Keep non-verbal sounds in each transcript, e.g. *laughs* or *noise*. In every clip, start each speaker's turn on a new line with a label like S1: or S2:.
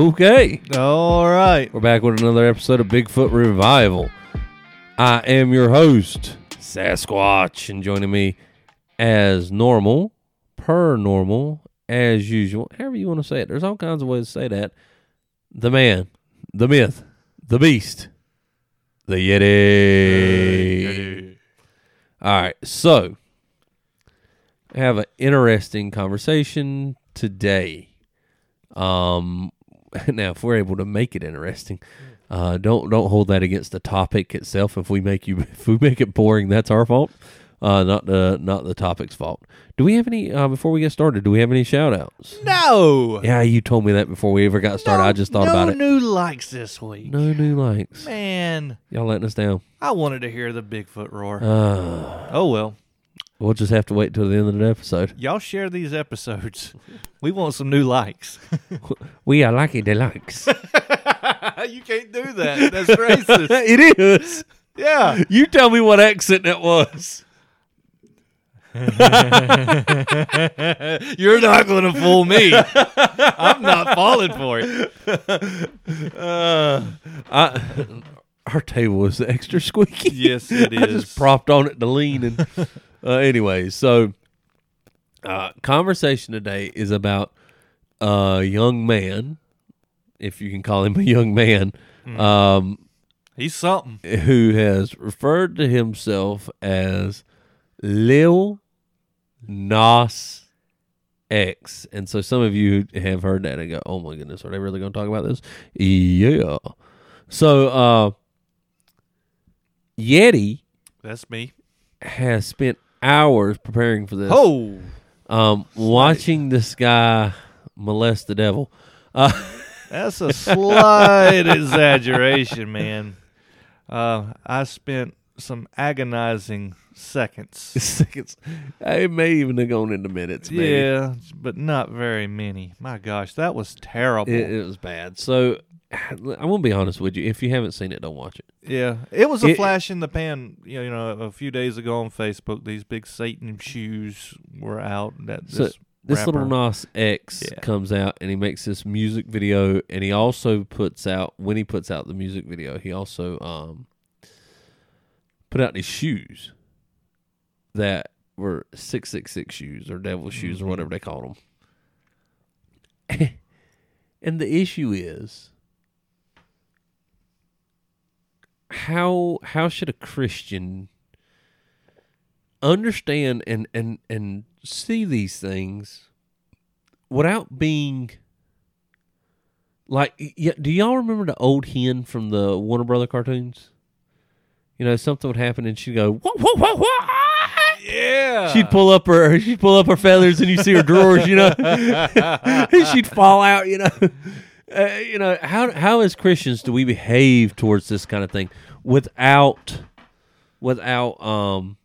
S1: Okay.
S2: All right.
S1: We're back with another episode of Bigfoot Revival. I am your host, Sasquatch, and joining me as normal, per normal, as usual, however you want to say it. There's all kinds of ways to say that. The man, the myth, the beast, the Yeti. All right, so I have an interesting conversation today. Um, *laughs* now if we're able to make it interesting, uh, don't don't hold that against the topic itself. If we make you *laughs* if we make it boring, that's our fault. Uh, not the not the topic's fault. Do we have any uh, before we get started? Do we have any shout outs?
S2: No.
S1: Yeah, you told me that before we ever got started. I just thought
S2: no
S1: about it.
S2: No new likes this week.
S1: No new likes.
S2: Man,
S1: Y'all letting us down.
S2: I wanted to hear the Bigfoot roar.
S1: Uh,
S2: oh well.
S1: We'll just have to wait till the end of the episode.
S2: Y'all share these episodes. *laughs* We want some new likes. *laughs*
S1: We are lucky the likes. *laughs*
S2: you can't do that. That's racist.
S1: it is.
S2: yeah.
S1: You tell me what accent that was.
S2: You're not going to fool me. I'm not falling for it.
S1: Uh, I, our table is extra squeaky.
S2: Yes, it is.
S1: I just propped on it to lean. And uh, anyway, so uh, conversation today is about a young man, if you can call him a young man, um,
S2: He's something.
S1: who has referred to himself as Lil Nas X. And so some of you have heard that and go, oh my goodness, are they really going to talk about this? Yeah. So, uh, Yeti
S2: That's me.
S1: has spent hours preparing for this.
S2: Oh.
S1: Um, watching this guy molest the devil. Uh, *laughs*
S2: That's a slight exaggeration, man. Uh, I spent some agonizing seconds. *laughs*
S1: seconds. It may even have gone into minutes. Maybe.
S2: Yeah, but not very many. My gosh, that was terrible.
S1: It, it was bad. So *sighs* I'm gonna be honest with you. If you haven't seen it, don't watch it.
S2: yeah, it was a
S1: It-
S2: flash in the pan. You know, a few days ago on Facebook, these big Satan shoes were out. That
S1: So,
S2: this,
S1: This little Nas X
S2: Yeah.
S1: comes out and he makes this music video, and he also puts out when he puts out the music video, he also um put out these shoes that were six six six shoes or devil shoes or
S2: Mhm.
S1: whatever they call them. *laughs* and the issue is how how should a Christian understand and and and see these things without being like do y'all remember the old hen from the Warner Brother cartoons? You know, something would happen and she'd go whoa whoa whoa whoa.
S2: Yeah,
S1: She'd pull up her she'd pull up her feathers and you see her drawers, you know. and *laughs* she'd fall out, you know. Uh, you know, how how as Christians do we behave towards this kind of thing without without um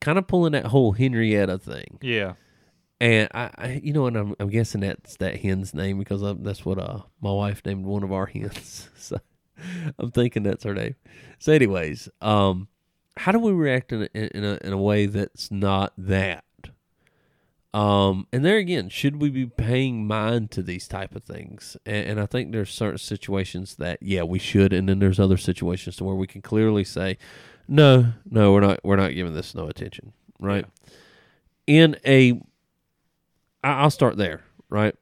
S1: kind of pulling that whole Henrietta thing.
S2: yeah.
S1: And I, I you know, and I'm, I'm guessing that's that hen's name because i that's what uh my wife named one of our hens. *laughs* So I'm thinking that's her name. So, anyways, um, how do we react in a, in a in a way that's not that? Um, and there again, should we be paying mind to these type of things? And, and I think there's certain situations that yeah we should, and then there's other situations to where we can clearly say, no, no, we're not we're not giving this no attention, right? In a I- I'll start there, right?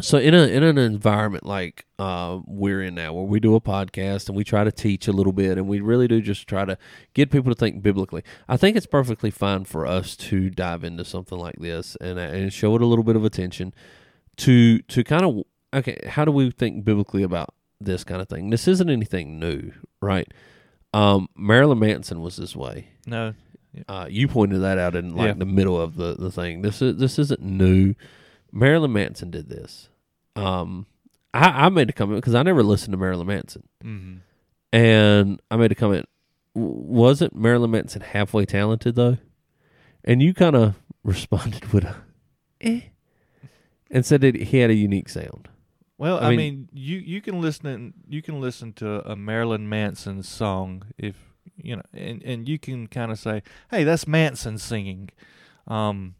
S1: So in a in an environment like uh, we're in now, where we do a podcast and we try to teach a little bit, and we really do just try to get people to think biblically. I think it's perfectly fine for us to dive into something like this and and show it a little bit of attention to to kind of okay, how do we think biblically about this kind of thing? This isn't anything new, right? Um, Marilyn Manson was this way.
S2: No,
S1: Uh, you pointed that out in like
S2: Yeah.
S1: the middle of the, the thing. This is this isn't new. Marilyn Manson did this. Um, I, I made a comment because I never listened to Marilyn Manson,
S2: mm-hmm.
S1: and I made a comment. w- Wasn't Marilyn Manson halfway talented though? And you kind of *laughs* responded with a, eh, and said that he had a unique sound.
S2: Well,
S1: I
S2: I,
S1: mean-
S2: mean, you you can listen and you can listen to a Marilyn Manson song if you know, and and you can kind of say, "Hey, that's Manson singing." Um,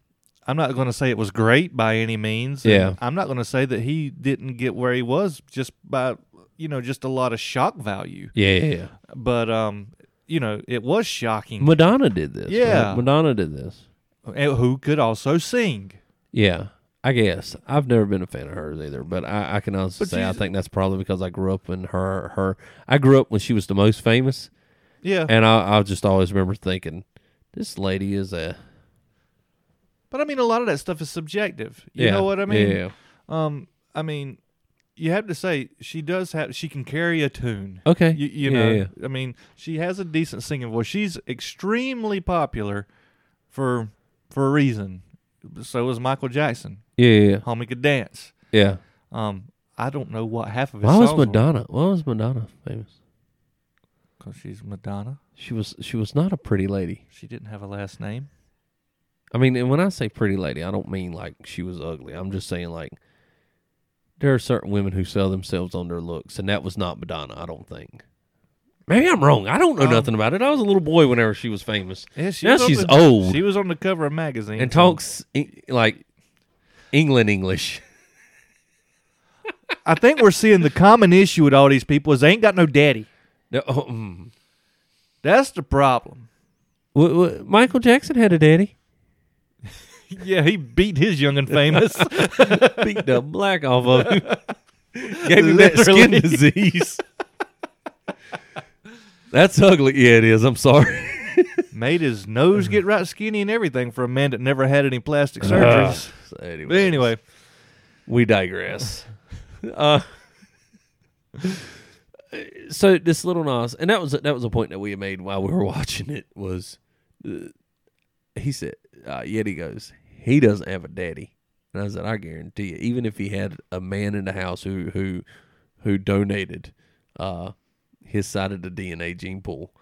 S2: I'm not going to say it was great by any means.
S1: Yeah.
S2: I'm not going to say that he didn't get where he was just by you know just a lot of shock value.
S1: Yeah, yeah, yeah.
S2: But um, you know, it was shocking.
S1: Madonna did this.
S2: Yeah.
S1: right? Madonna did this.
S2: And who could also sing?
S1: Yeah, I guess I've never been a fan of hers either, but I, I can honestly
S2: But
S1: say I think that's probably because I grew up when her her I grew up when she was the most famous,
S2: Yeah.
S1: and I I just always remember thinking this lady is a
S2: But I mean, a lot of that stuff is subjective. You
S1: yeah,
S2: know what I mean?
S1: Yeah.
S2: Um, I mean, you have to say she does have. She can carry a tune.
S1: Okay.
S2: You, you
S1: Yeah,
S2: know,
S1: yeah.
S2: I mean, she has a decent singing voice. She's extremely popular for for a reason. So is Michael Jackson.
S1: Yeah, yeah.
S2: Homie could dance.
S1: yeah.
S2: Um, I don't know what half of his
S1: Why was
S2: were,
S1: Madonna? Why was Madonna famous?
S2: Because she's Madonna.
S1: She was she was not a pretty lady.
S2: She didn't have a last name.
S1: I mean, and when I say pretty lady, I don't mean like she was ugly. I'm just saying like there are certain women who sell themselves on their looks, and that was not Madonna. I don't think. Maybe I'm wrong. I don't know
S2: Um,
S1: nothing about it. I was a little boy whenever she was famous,
S2: Yeah, she
S1: Now
S2: was
S1: she's
S2: the-
S1: old.
S2: She was on the cover of magazine
S1: and talks e- like England English.
S2: I think we're seeing the common issue with all these people is they ain't got no daddy.
S1: No, mm.
S2: That's the problem.
S1: Wh- wh- Michael Jackson had a daddy. *laughs*
S2: Yeah, he beat his young and famous. *laughs*
S1: Beat the black off of him. *laughs* Gave him that skin disease. That's ugly. Yeah, it is. I'm sorry.
S2: Made his nose get right skinny and everything for a man that never had any plastic surgeries.
S1: So anyways,
S2: but anyway,
S1: we digress. uh, so this little Nas, and that was that was a point that we had made while we were watching it. Was uh, he said, uh, Yeti goes, he doesn't have a daddy, and I said, I guarantee you, even if he had a man in the house who who who donated uh, his side of the DNA gene pool,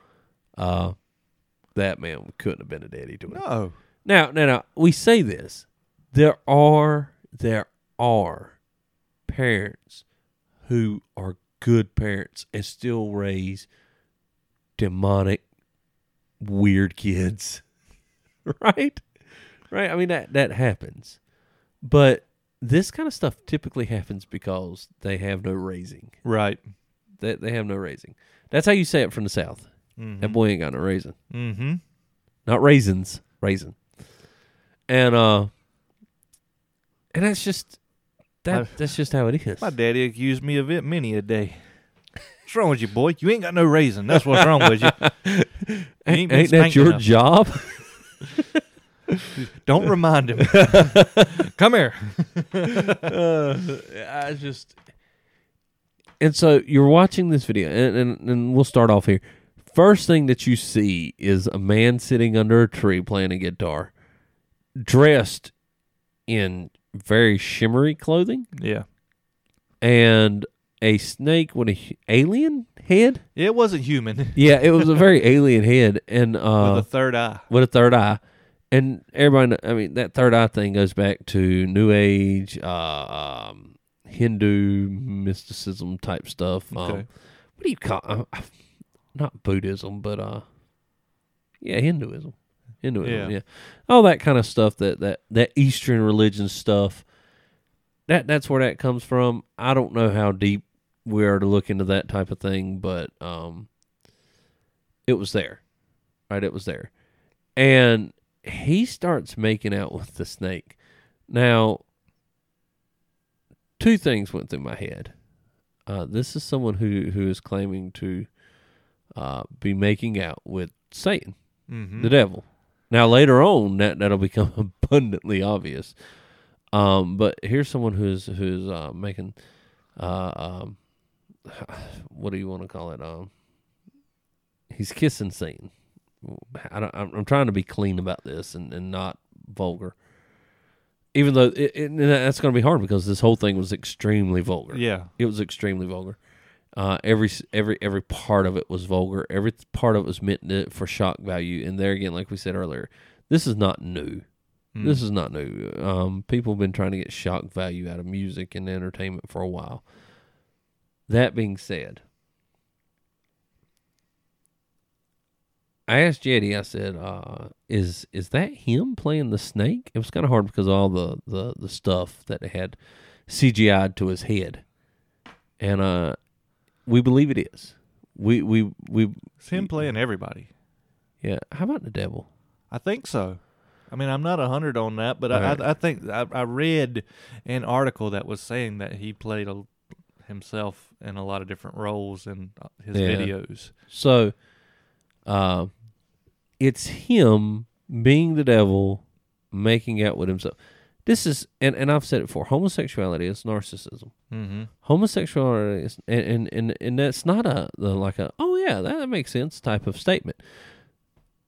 S1: uh, that man couldn't have been a daddy to him.
S2: no.
S1: Now, now, now, we say this. There are there are parents who are good parents and still raise demonic, weird kids. *laughs* right? Right? I mean that that happens. But this kind of stuff typically happens because they have no raising.
S2: Right.
S1: They they have no raising. That's how you say it from the south.
S2: Mm-hmm.
S1: That boy ain't got no raisin.
S2: mm-hmm.
S1: not raisins, raisin. And uh and that's just that
S2: I-
S1: that's just how it is.
S2: My daddy accused me of it many a day. What's wrong with you, boy? You ain't got no raisin. That's what's wrong with you. *laughs* You
S1: ain't, ain't that your
S2: enough.
S1: job? *laughs* *laughs*
S2: Don't remind him. *laughs* Come here.
S1: uh, *laughs* I just and so you're watching this video, and, and and we'll start off here. First thing that you see is a man sitting under a tree playing a guitar, dressed in very shimmery clothing,
S2: Yeah.
S1: and a snake with a alien head.
S2: It wasn't human. *laughs*
S1: Yeah, it was a very alien head, and uh,
S2: with a third eye.
S1: with a third eye. And everybody. I mean, that third eye thing goes back to New Age, uh, um, Hindu mysticism type stuff. Um,
S2: Okay.
S1: what do you call? Uh, uh, not Buddhism, but uh, yeah, Hinduism, Hinduism,
S2: Yeah.
S1: yeah. all that kind of stuff. That that that Eastern religion stuff. That that's where that comes from. I don't know how deep we are to look into that type of thing, but um, it was there, right? It was there, and he starts making out with the snake. Now, two things went through my head. Uh, this is someone who who is claiming to uh, be making out with Satan,
S2: Mm-hmm.
S1: the devil. Now later on, that that'll become *laughs* abundantly obvious. Um, but here's someone who's who's uh, making, uh, um, *sighs* what do you want to call it? Um, he's kissing Satan. I don't, I'm, I'm trying to be clean about this and, and not vulgar. Even though it, it, that's going to be hard because this whole thing was extremely vulgar.
S2: Yeah.
S1: It was extremely vulgar. Uh, every every every part of it was vulgar. Every part of it was meant to, for shock value. And there again, like we said earlier, this is not new.
S2: Mm.
S1: This is not new. Um, people have been trying to get shock value out of music and entertainment for a while. That being said, I asked Yeti. I said, uh, "Is is that him playing the snake?" It was kind of hard because of all the the the stuff that they had CGI'd to his head, and uh, we believe it is. We we we
S2: It's him playing everybody.
S1: yeah. How about the devil?
S2: I think so. I mean, I'm not a hundred on that, but
S1: Right.
S2: I, I, I think I, I read an article that was saying that he played a, himself in a lot of different roles in uh, his
S1: Yeah.
S2: videos.
S1: So, uh, it's him being the devil, making out with himself. This is, and, and I've said it before. Homosexuality is narcissism.
S2: Mm-hmm.
S1: Homosexuality is, and and and, and that's not a the, like a oh yeah that, that makes sense type of statement.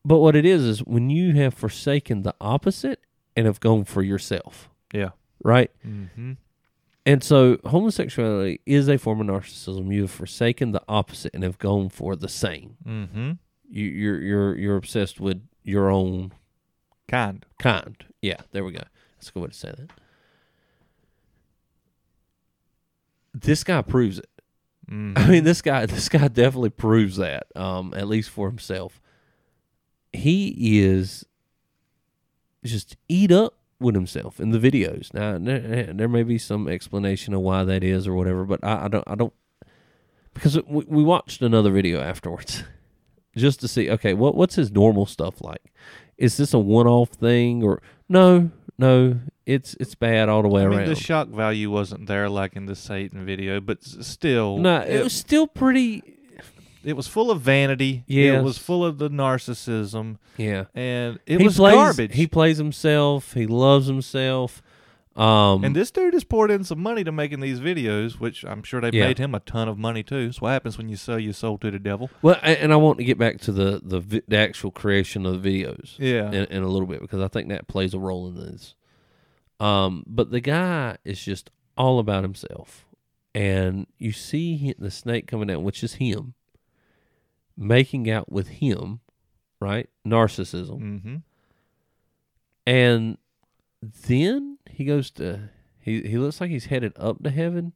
S1: But what it is is when you have forsaken the opposite and have gone for yourself,
S2: Yeah.
S1: right?
S2: Mm-hmm.
S1: And so homosexuality is a form of narcissism. You have forsaken the opposite and have gone for the same.
S2: Mm-hmm.
S1: You, you're you're you're obsessed with your own
S2: Kind.
S1: kind. Yeah, there we go. That's a good way to say that. This guy proves it.
S2: Mm-hmm. *laughs*
S1: I mean, this guy this guy definitely proves that. Um, at least for himself. He is just eat up with himself in the videos. Now there, there may be some explanation of why that is or whatever, but I, I don't I don't because we, we watched another video afterwards *laughs* just to see okay what what's his normal stuff like. Is this a one off thing or no no it's it's bad all the way
S2: I mean,
S1: around.
S2: the shock value wasn't there like in the Satan video, but still,
S1: no, it, was still pretty.
S2: It was full of vanity.
S1: Yeah,
S2: It was full of the narcissism,
S1: Yeah,
S2: and it
S1: he
S2: was
S1: plays,
S2: garbage.
S1: He plays himself. He loves himself. Um,
S2: and this dude has poured in some money to making these videos, which I'm sure they've
S1: Yeah.
S2: made him a ton of money too. So what happens when you sell your soul to the devil?
S1: well, and I want to get back to the the, the actual creation of the videos
S2: Yeah.
S1: in, in a little bit because I think that plays a role in this. Um, but the guy is just all about himself, and you see the snake coming down, which is him making out with him, right? Narcissism.
S2: mm-hmm.
S1: And then he goes to he he looks like he's headed up to heaven,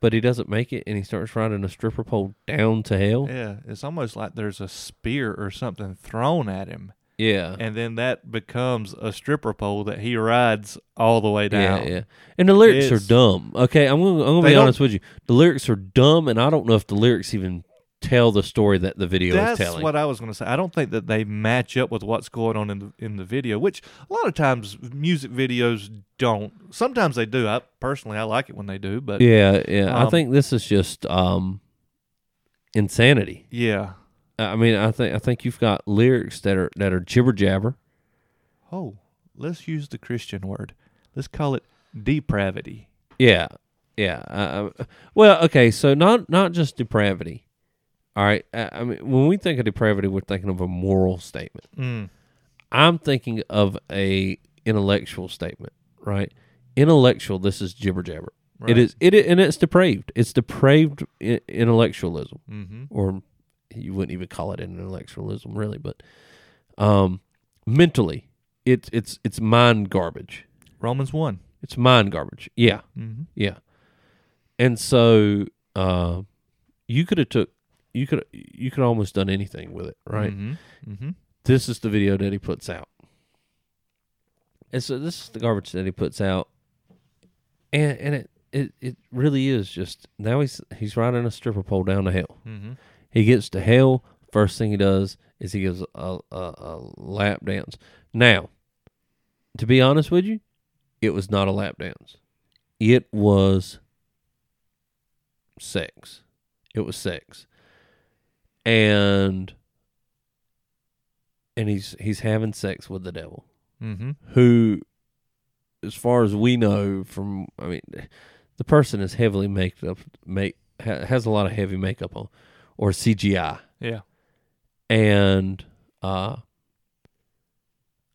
S1: but he doesn't make it and he starts riding a stripper pole down to hell.
S2: Yeah, it's almost like there's a spear or something thrown at him,
S1: Yeah.
S2: and then that becomes a stripper pole that he rides all the way down.
S1: yeah. yeah. And the lyrics
S2: It's-
S1: are dumb. Okay, I'm gonna I'm gonna be honest with you. The lyrics are dumb and I don't know if the lyrics even tell the story that the video
S2: That's
S1: is telling.
S2: what I was going to say. I don't think that they match up with what's going on in the in the video, which a lot of times music videos don't. Sometimes they do. I personally I like it when they do, but
S1: yeah, yeah. I
S2: um,
S1: think this is just um insanity.
S2: yeah.
S1: I mean, I think I think you've got lyrics that are that are jibber jabber.
S2: Oh, let's use the Christian word. Let's call it depravity.
S1: Yeah, yeah. Uh, well, okay. So not not just depravity. All right. I, I mean, when we think of depravity, we're thinking of a moral statement.
S2: Mm.
S1: I'm thinking of a intellectual statement. Right. Intellectual. This is jibber jabber.
S2: Right.
S1: It is. It and it's depraved. It's depraved intellectualism,
S2: Mm-hmm.
S1: or you wouldn't even call it intellectualism, really, but um, mentally, it's it's it's mind garbage.
S2: Romans one.
S1: It's mind garbage. Yeah.
S2: Mm-hmm.
S1: Yeah. And so uh you could have took you could you could almost done anything with it, right?
S2: Mm-hmm. Mm-hmm.
S1: This is the video that he puts out. And so this is the garbage that he puts out. And and it it, it really is just now he's he's riding a stripper pole down the hill.
S2: Mm-hmm.
S1: He gets to hell. First thing he does is he gives a, a, a lap dance. Now, to be honest with you, it was not a lap dance. It was sex. It was sex, and and he's he's having sex with the devil,
S2: Mm-hmm.
S1: who, as far as we know, from I mean, the person is heavily maked up, make ha, has a lot of heavy makeup on, or CGI
S2: Yeah.
S1: and uh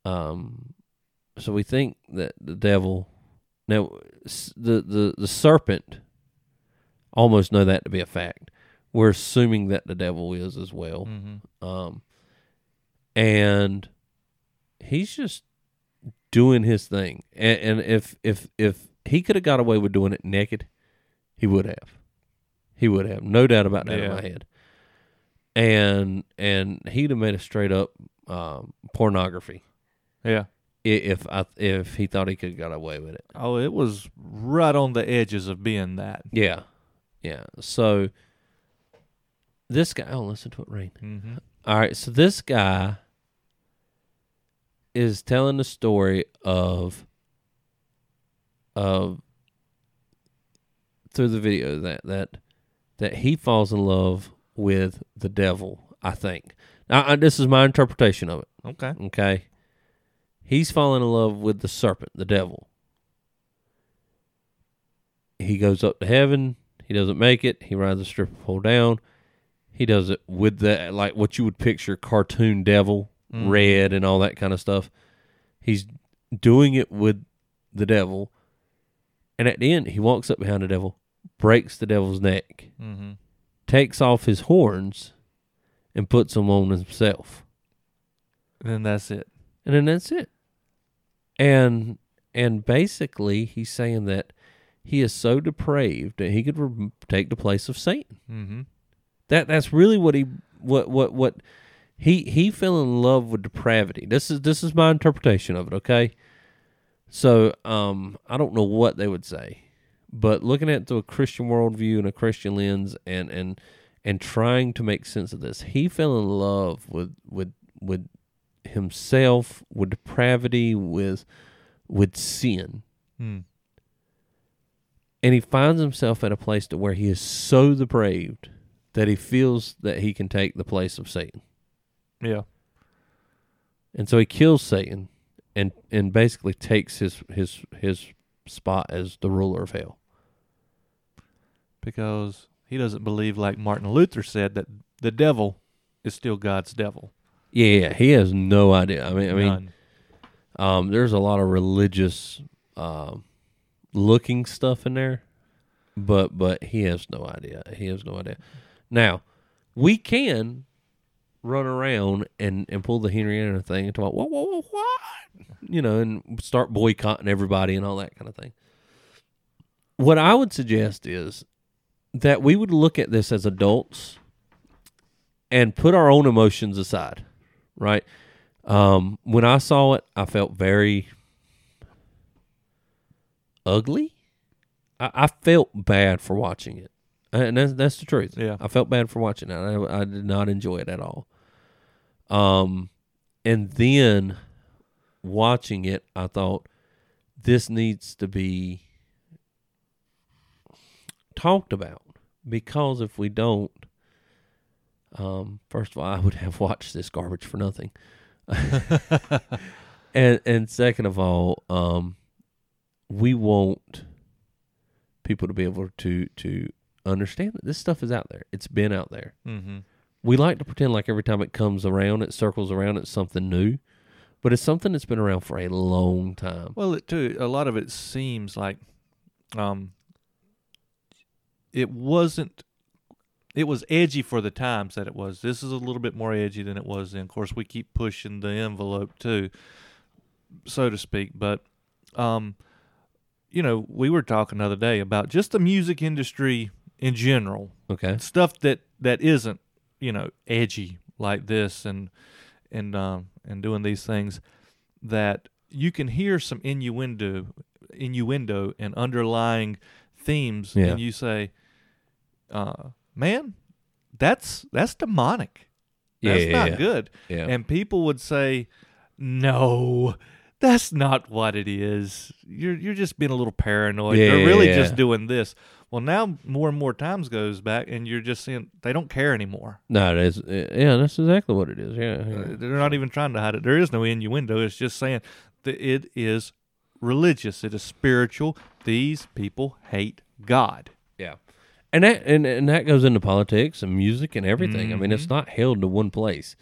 S1: um so we think that the devil now the the the serpent almost know that to be a fact we're assuming that the devil is as well
S2: Mm-hmm.
S1: um and he's just doing his thing and, and if if if he could have got away with doing it naked he would have he would have no doubt about that in my head and and he'd have made a straight up um, pornography
S2: Yeah.
S1: if I, if he thought he could got away with it.
S2: Oh, it was right on the edges of being that.
S1: Yeah, yeah. So this guy, oh, listen to it rain.
S2: Mm-hmm.
S1: All right, so this guy is telling the story of of through the video that that that he falls in love with the devil. I think now I, this is my interpretation of it.
S2: Okay.
S1: Okay, he's falling in love with the serpent, the devil. He goes up to heaven. He doesn't make it. He rides a stripper pole down. He does it with the like what you would picture cartoon devil,
S2: Mhm.
S1: red and all that kind of stuff. He's doing it with the devil, and at the end, he walks up behind the devil, breaks the devil's neck,
S2: Mm-hmm.
S1: takes off his horns, and puts them on himself.
S2: And Then that's it.
S1: and then that's it. And and basically, he's saying that he is so depraved that he could re- take the place of Satan.
S2: Mm-hmm.
S1: That that's really what he what what what he he fell in love with depravity. This is this is my interpretation of it. Okay, so um I don't know what they would say, but looking at it through a Christian worldview and a Christian lens, and and and trying to make sense of this, he fell in love with with with himself, with depravity, with with sin
S2: Mm.
S1: and he finds himself at a place to where he is so depraved that he feels that he can take the place of Satan.
S2: Yeah.
S1: And so he kills Satan and and basically takes his his his spot as the ruler of hell.
S2: Because he doesn't believe, like Martin Luther said, that the devil is still God's devil.
S1: Yeah, yeah, he has no idea. I mean, I mean, um, there's a lot of religious um, looking stuff in there, but but he has no idea. He has no idea. Now, we can run around and, and pull the Henrietta thing and talk, whoa, whoa, whoa, what? You know, and start boycotting everybody and all that kind of thing. What I would suggest is that we would look at this as adults and put our own emotions aside, right? Um, when I saw it, I felt very ugly. I, I felt bad for watching it, and that's that's the truth.
S2: Yeah.
S1: I felt bad for watching that. I, I did not enjoy it at all. Um, and then watching it, I thought this needs to be talked about because if we don't, um, first of all, I would have watched this garbage for nothing. *laughs* and and second of all, um, we want people to be able to to understand that this stuff is out there. It's been out there.
S2: Mm-hmm.
S1: We like to pretend like every time it comes around, it circles around, it's something new, but it's something that's been around for a long time.
S2: Well, it too. A lot of it seems like, um, it wasn't. It was edgy for the times that it was. This is a little bit more edgy than it was then. Of course, we keep pushing the envelope too, so to speak. But, um, you know, we were talking the other day about just the music industry in general.
S1: Okay.
S2: stuff that that isn't you know edgy like this and and um and doing these things that you can hear some innuendo innuendo and underlying themes
S1: Yeah.
S2: and you say uh man that's that's demonic. That's
S1: yeah,
S2: not
S1: yeah.
S2: good. And people would say no that's not what it is. You're you're just being a little paranoid. They're really just doing this well now more and more times goes back and you're just seeing they don't care anymore
S1: no, it is. Yeah, that's exactly what it is. Yeah.
S2: Uh,
S1: yeah.
S2: they're not even trying to hide it there is no innuendo it's just saying that it is religious it is spiritual these people hate god
S1: Yeah. And that and, and that goes into politics and music and everything. I mean, it's
S2: Mhm.
S1: not held to one place.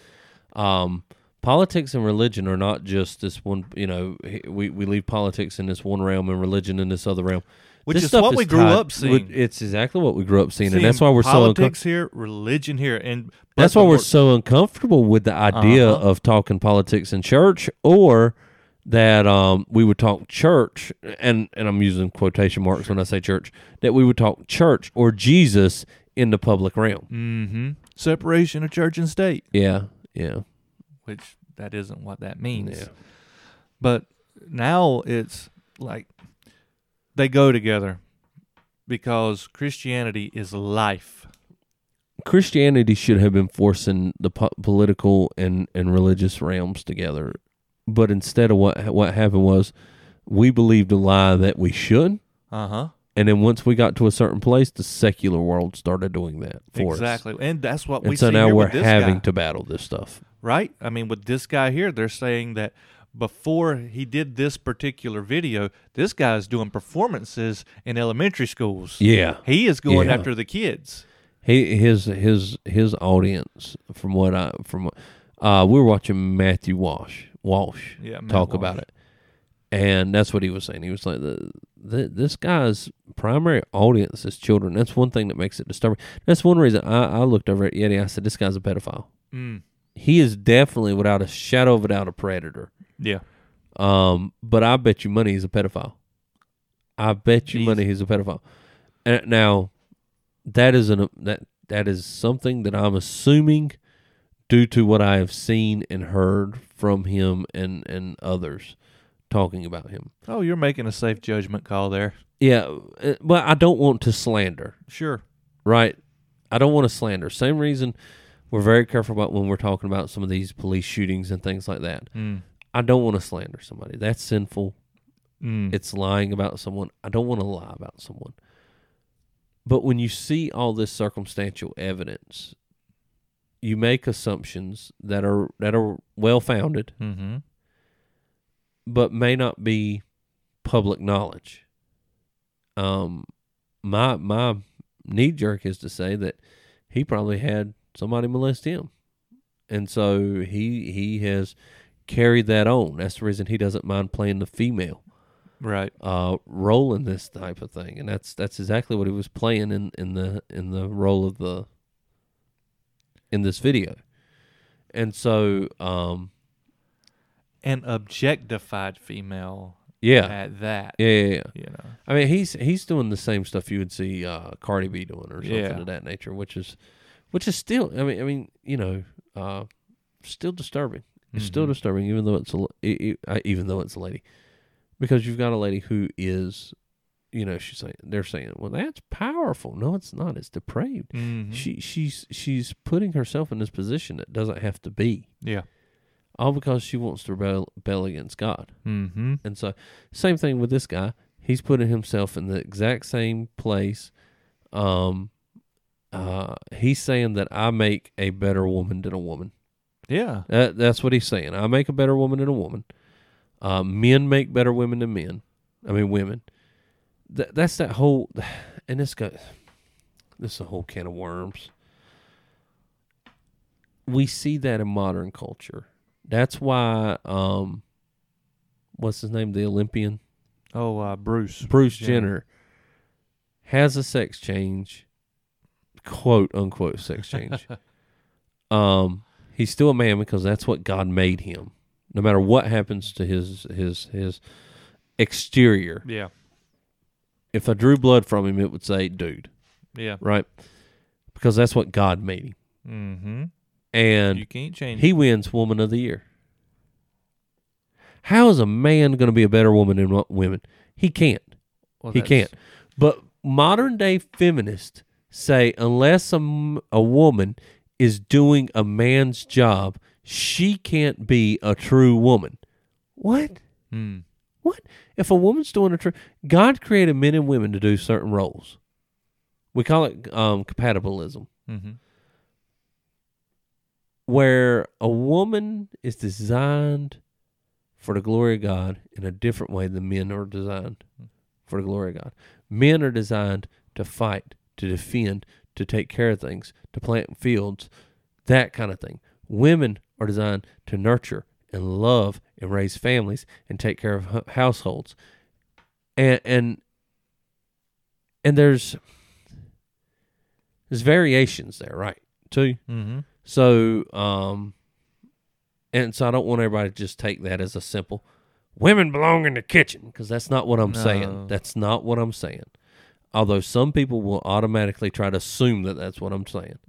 S1: Um, politics and religion are not just this one. You know, we we leave politics in this one realm and religion in this other realm.
S2: Which
S1: This
S2: is what we grew
S1: tied-
S2: up seeing
S1: It's exactly what we grew up seeing,
S2: Seeing
S1: and that's why we're so uncomfortable.
S2: politics here religion here and
S1: That's why we're so uncomfortable with the idea
S2: Uh-huh.
S1: of talking politics in church, or that um, we would talk church, and and I'm using quotation marks when I say church. That we would talk church or Jesus in the public realm.
S2: Mm-hmm. Separation of church and state,
S1: Yeah, yeah,
S2: which that isn't what that means.
S1: yeah.
S2: But now it's like they go together because Christianity is life.
S1: Christianity should have been forcing the po- political and, and religious realms together, but instead of what what happened was we believed a lie that we should,
S2: Uh huh.
S1: and then once we got to a certain place, the secular world started doing that for us.
S2: Exactly, and that's what we
S1: And so
S2: see
S1: now we're having
S2: guy,
S1: to battle this stuff.
S2: right? I mean, with this guy here, they're saying that before he did this particular video, this guy's doing performances in elementary schools.
S1: Yeah,
S2: He is going
S1: Yeah.
S2: after the kids.
S1: he his his his audience from what I from uh we were watching Matthew Walsh Walsh
S2: Yeah, Matt
S1: talk
S2: Walsh.
S1: about it, and that's what he was saying. He was like the, the this guy's primary audience is children. That's one thing that makes it disturbing. That's one reason I, I looked over at Yeti. I said this guy's a pedophile.
S2: Mm.
S1: He is definitely without a shadow of a doubt a predator.
S2: Yeah.
S1: Um, but I bet you money he's a pedophile. I bet you
S2: He's-
S1: money he's a pedophile. And now, that is an that that is something that I'm assuming due to what I have seen and heard from him and and others talking about him.
S2: Oh, you're making a safe judgment call there.
S1: Yeah, uh, but I don't want to slander,
S2: Sure.
S1: right? I don't want to slander. Same reason we're very careful about when we're talking about some of these police shootings and things like that.
S2: Mm.
S1: I don't want to slander somebody. That's sinful.
S2: Mm.
S1: it's lying about someone. I don't want to lie about someone. But when you see all this circumstantial evidence, you make assumptions that are that are well founded,
S2: mm-hmm.
S1: but may not be public knowledge. Um, my my knee jerk is to say that he probably had somebody molest him, and so he he has carried that on. That's the reason he doesn't mind playing the female
S2: Right.
S1: uh, role in this type of thing, and that's that's exactly what he was playing in, in the in the role of the in this video, and so um,
S2: An objectified female
S1: yeah,
S2: at that.
S1: yeah, yeah, yeah.
S2: You know.
S1: I mean, he's he's doing the same stuff you would see uh, Cardi B doing or something
S2: Yeah.
S1: of that nature, which is which is still. I mean, I mean, you know, uh, still disturbing. It's still
S2: Mhm.
S1: disturbing, even though it's a uh, even though it's a lady, because you've got a lady who is, you know, she's saying they're saying, well, that's powerful. No, it's not. It's depraved.
S2: Mhm.
S1: She she's she's putting herself in this position that doesn't have to be,
S2: Yeah.
S1: all because she wants to rebel, rebel against God.
S2: Mm-hmm.
S1: And so, same thing with this guy. He's putting himself in the exact same place. Um, uh, he's saying that I make a better woman than a woman.
S2: Yeah.
S1: That, that's what he's saying. I make a better woman than a woman. Uh, men make better women than men. I mean, women. That, that's that whole, *sighs* and this got, this is a whole can of worms. We see that in modern culture. That's why, um, what's his name? The Olympian
S2: Oh, uh, Bruce.
S1: Bruce
S2: Jenner.
S1: Jenner has a sex change, quote unquote sex change. *laughs* um, he's still a man because that's what God made him. No matter what happens to his his his exterior,
S2: Yeah.
S1: if I drew blood from him, it would say "dude,"
S2: Yeah.
S1: right? Because that's what God made him,
S2: Mm-hmm.
S1: and
S2: You can't change.
S1: he wins Woman of the Year. How is a man going to be a better woman than women? He can't.
S2: Well,
S1: he can't. But modern day feminists say unless a, a woman is doing a man's job, she can't be a true woman. What?
S2: Mm.
S1: What? If a woman's doing a true, God created men and women to do certain roles. We call it um, compatibilism,
S2: Mm-hmm.
S1: where a woman is designed for the glory of God in a different way than men are designed for the glory of God. Men are designed to fight, to defend, to take care of things, to plant fields, that kind of thing. Women are designed to nurture and love and raise families and take care of households. And and and there's there's variations there, right? Too.
S2: Mm-hmm.
S1: So, um, and so I don't want everybody to just take that as a simple women belong in the kitchen because that's not what I'm
S2: No.
S1: saying. That's not what I'm saying. Although some people will automatically try to assume that that's what I'm saying.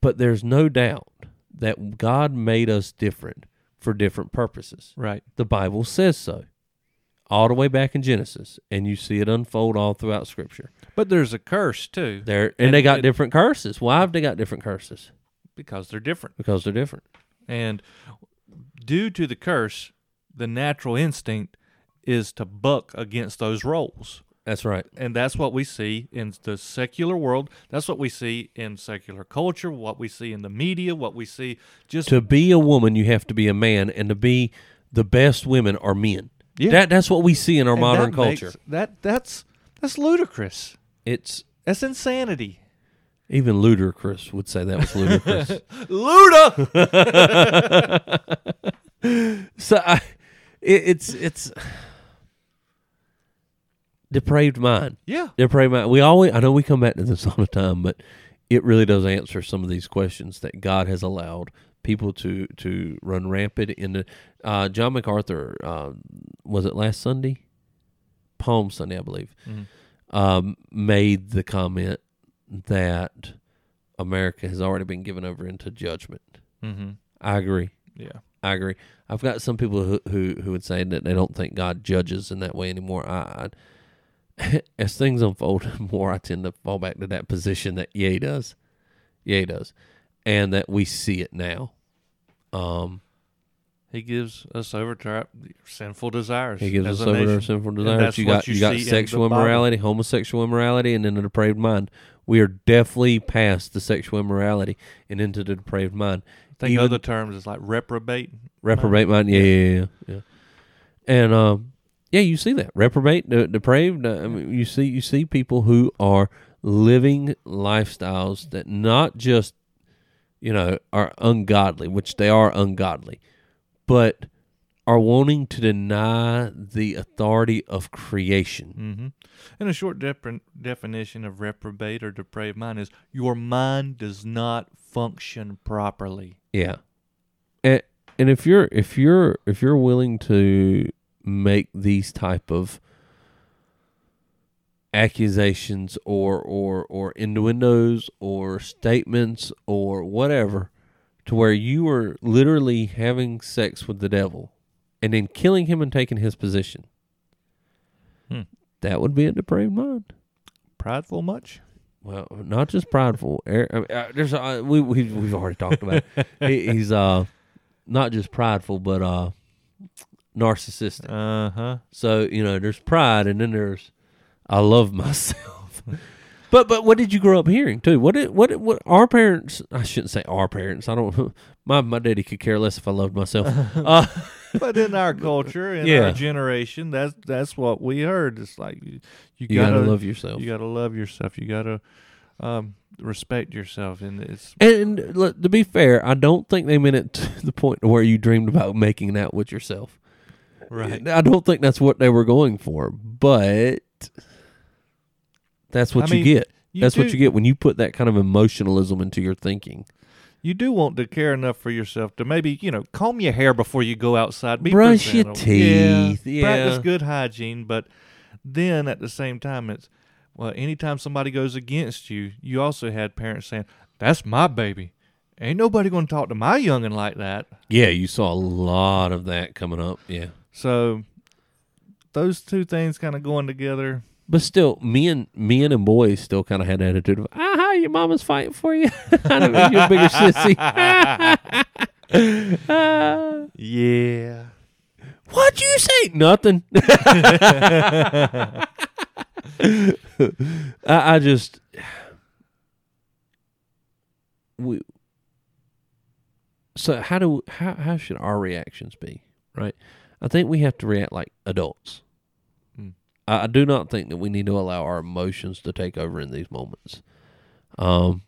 S1: But there's no doubt that God made us different for different purposes.
S2: Right.
S1: The Bible says so. All the way back in Genesis, and you see it unfold all throughout Scripture.
S2: But there's a curse too
S1: There and,
S2: And
S1: they got
S2: it-
S1: different curses. Why have they got different curses?
S2: because they're different.
S1: Because they're different.
S2: And due to the curse, the natural instinct is to buck against those roles.
S1: That's right.
S2: And that's what we see in the secular world. That's what we see in secular culture, what we see in the media, what we see just
S1: To be a woman, you have to be a man, and to be the best women are men.
S2: Yeah.
S1: That that's what we see in our
S2: and
S1: modern
S2: that
S1: culture.
S2: makes- that that's that's ludicrous.
S1: It's
S2: That's insanity.
S1: even ludicrous would say that was ludicrous. *laughs*
S2: Luda. *laughs*
S1: so I, it, it's it's depraved mind.
S2: yeah.
S1: Depraved mind. We always I know we come back to this *laughs* all the time, but it really does answer some of these questions that God has allowed people to to run rampant in the uh, John MacArthur uh, was it last Sunday, Palm Sunday, I believe,
S2: Mhm.
S1: um, made the comment that America has already been given over into judgment.
S2: Mm-hmm.
S1: I agree.
S2: Yeah.
S1: I agree. I've got some people who who, who would say that they don't think God judges in that way anymore. I, I *laughs* as things unfold *laughs* more, I tend to fall back to that position that yeah, does, yeah, he does, and that we see it now. Um,
S2: He gives us over to our sinful desires.
S1: he gives us over to our sinful desires.
S2: that's
S1: You
S2: what
S1: got
S2: you
S1: you got
S2: see in the
S1: sexual
S2: Bible.
S1: immorality, homosexual immorality, and then the depraved mind. We are definitely past the sexual immorality and into the depraved mind.
S2: I think
S1: Even-
S2: other terms is like reprobate.
S1: Reprobate mind, yeah, yeah, yeah, yeah. And um, yeah, you see that reprobate, de- depraved. Uh, I mean, you see, you see people who are living lifestyles that not just, you know, are ungodly, which they are ungodly, but are wanting to deny the authority of creation.
S2: Mm-hmm. And a short dep- definition of reprobate or depraved mind is your mind does not function properly.
S1: Yeah, and and if you're if you're if you're willing to make these type of accusations or or or innuendos or statements or whatever to where you are literally having sex with the devil and then killing him and taking his position
S2: Hmm.
S1: that would be a depraved mind
S2: Prideful much?
S1: well, not just prideful. *laughs* Er- I mean, uh, There's uh, we we we've already talked about. It. He, he's uh not just prideful, but uh narcissistic.
S2: Uh huh.
S1: So you know, there's pride, and then there's I love *laughs* myself. but but what did you grow up hearing too? What did what did- what our parents? I shouldn't say our parents. I don't. *laughs* My my daddy could care less if I loved myself. *laughs* Uh,
S2: But in our culture, in
S1: Yeah.
S2: our generation, that's that's what we heard. It's like you, you,
S1: you gotta, love yourself.
S2: you gotta love yourself. You gotta um, respect yourself, and it's
S1: And look, to be fair, I don't think they meant it to the point where you dreamed about making out with yourself. I don't think that's what they were going for, but that's what
S2: I
S1: you
S2: mean,
S1: get.
S2: you
S1: that's what you get when you put that kind of emotionalism into your thinking.
S2: You do want to care enough for yourself to maybe you know comb your hair before you go outside. Be
S1: Brush your teeth,
S2: Yeah, practice good hygiene, but then at the same time, it's well, anytime somebody goes against you, you also had parents saying, "That's my baby." Ain't nobody going to talk to my youngin' like that.
S1: Yeah, you saw a lot of that coming up. Yeah.
S2: So those two things kind of going together.
S1: But still, men, men and boys still kind of had the attitude of, "Ah, your mama's fighting for you. *laughs* I don't mean you're a bigger sissy." Ah, *laughs*
S2: Yeah.
S1: What'd you say? Nothing. *laughs* I, I just we. So how do how how should our reactions be? Right, I think we have to react like adults.
S2: Hmm.
S1: I, I do not think that we need to allow our emotions to take over in these moments. Um,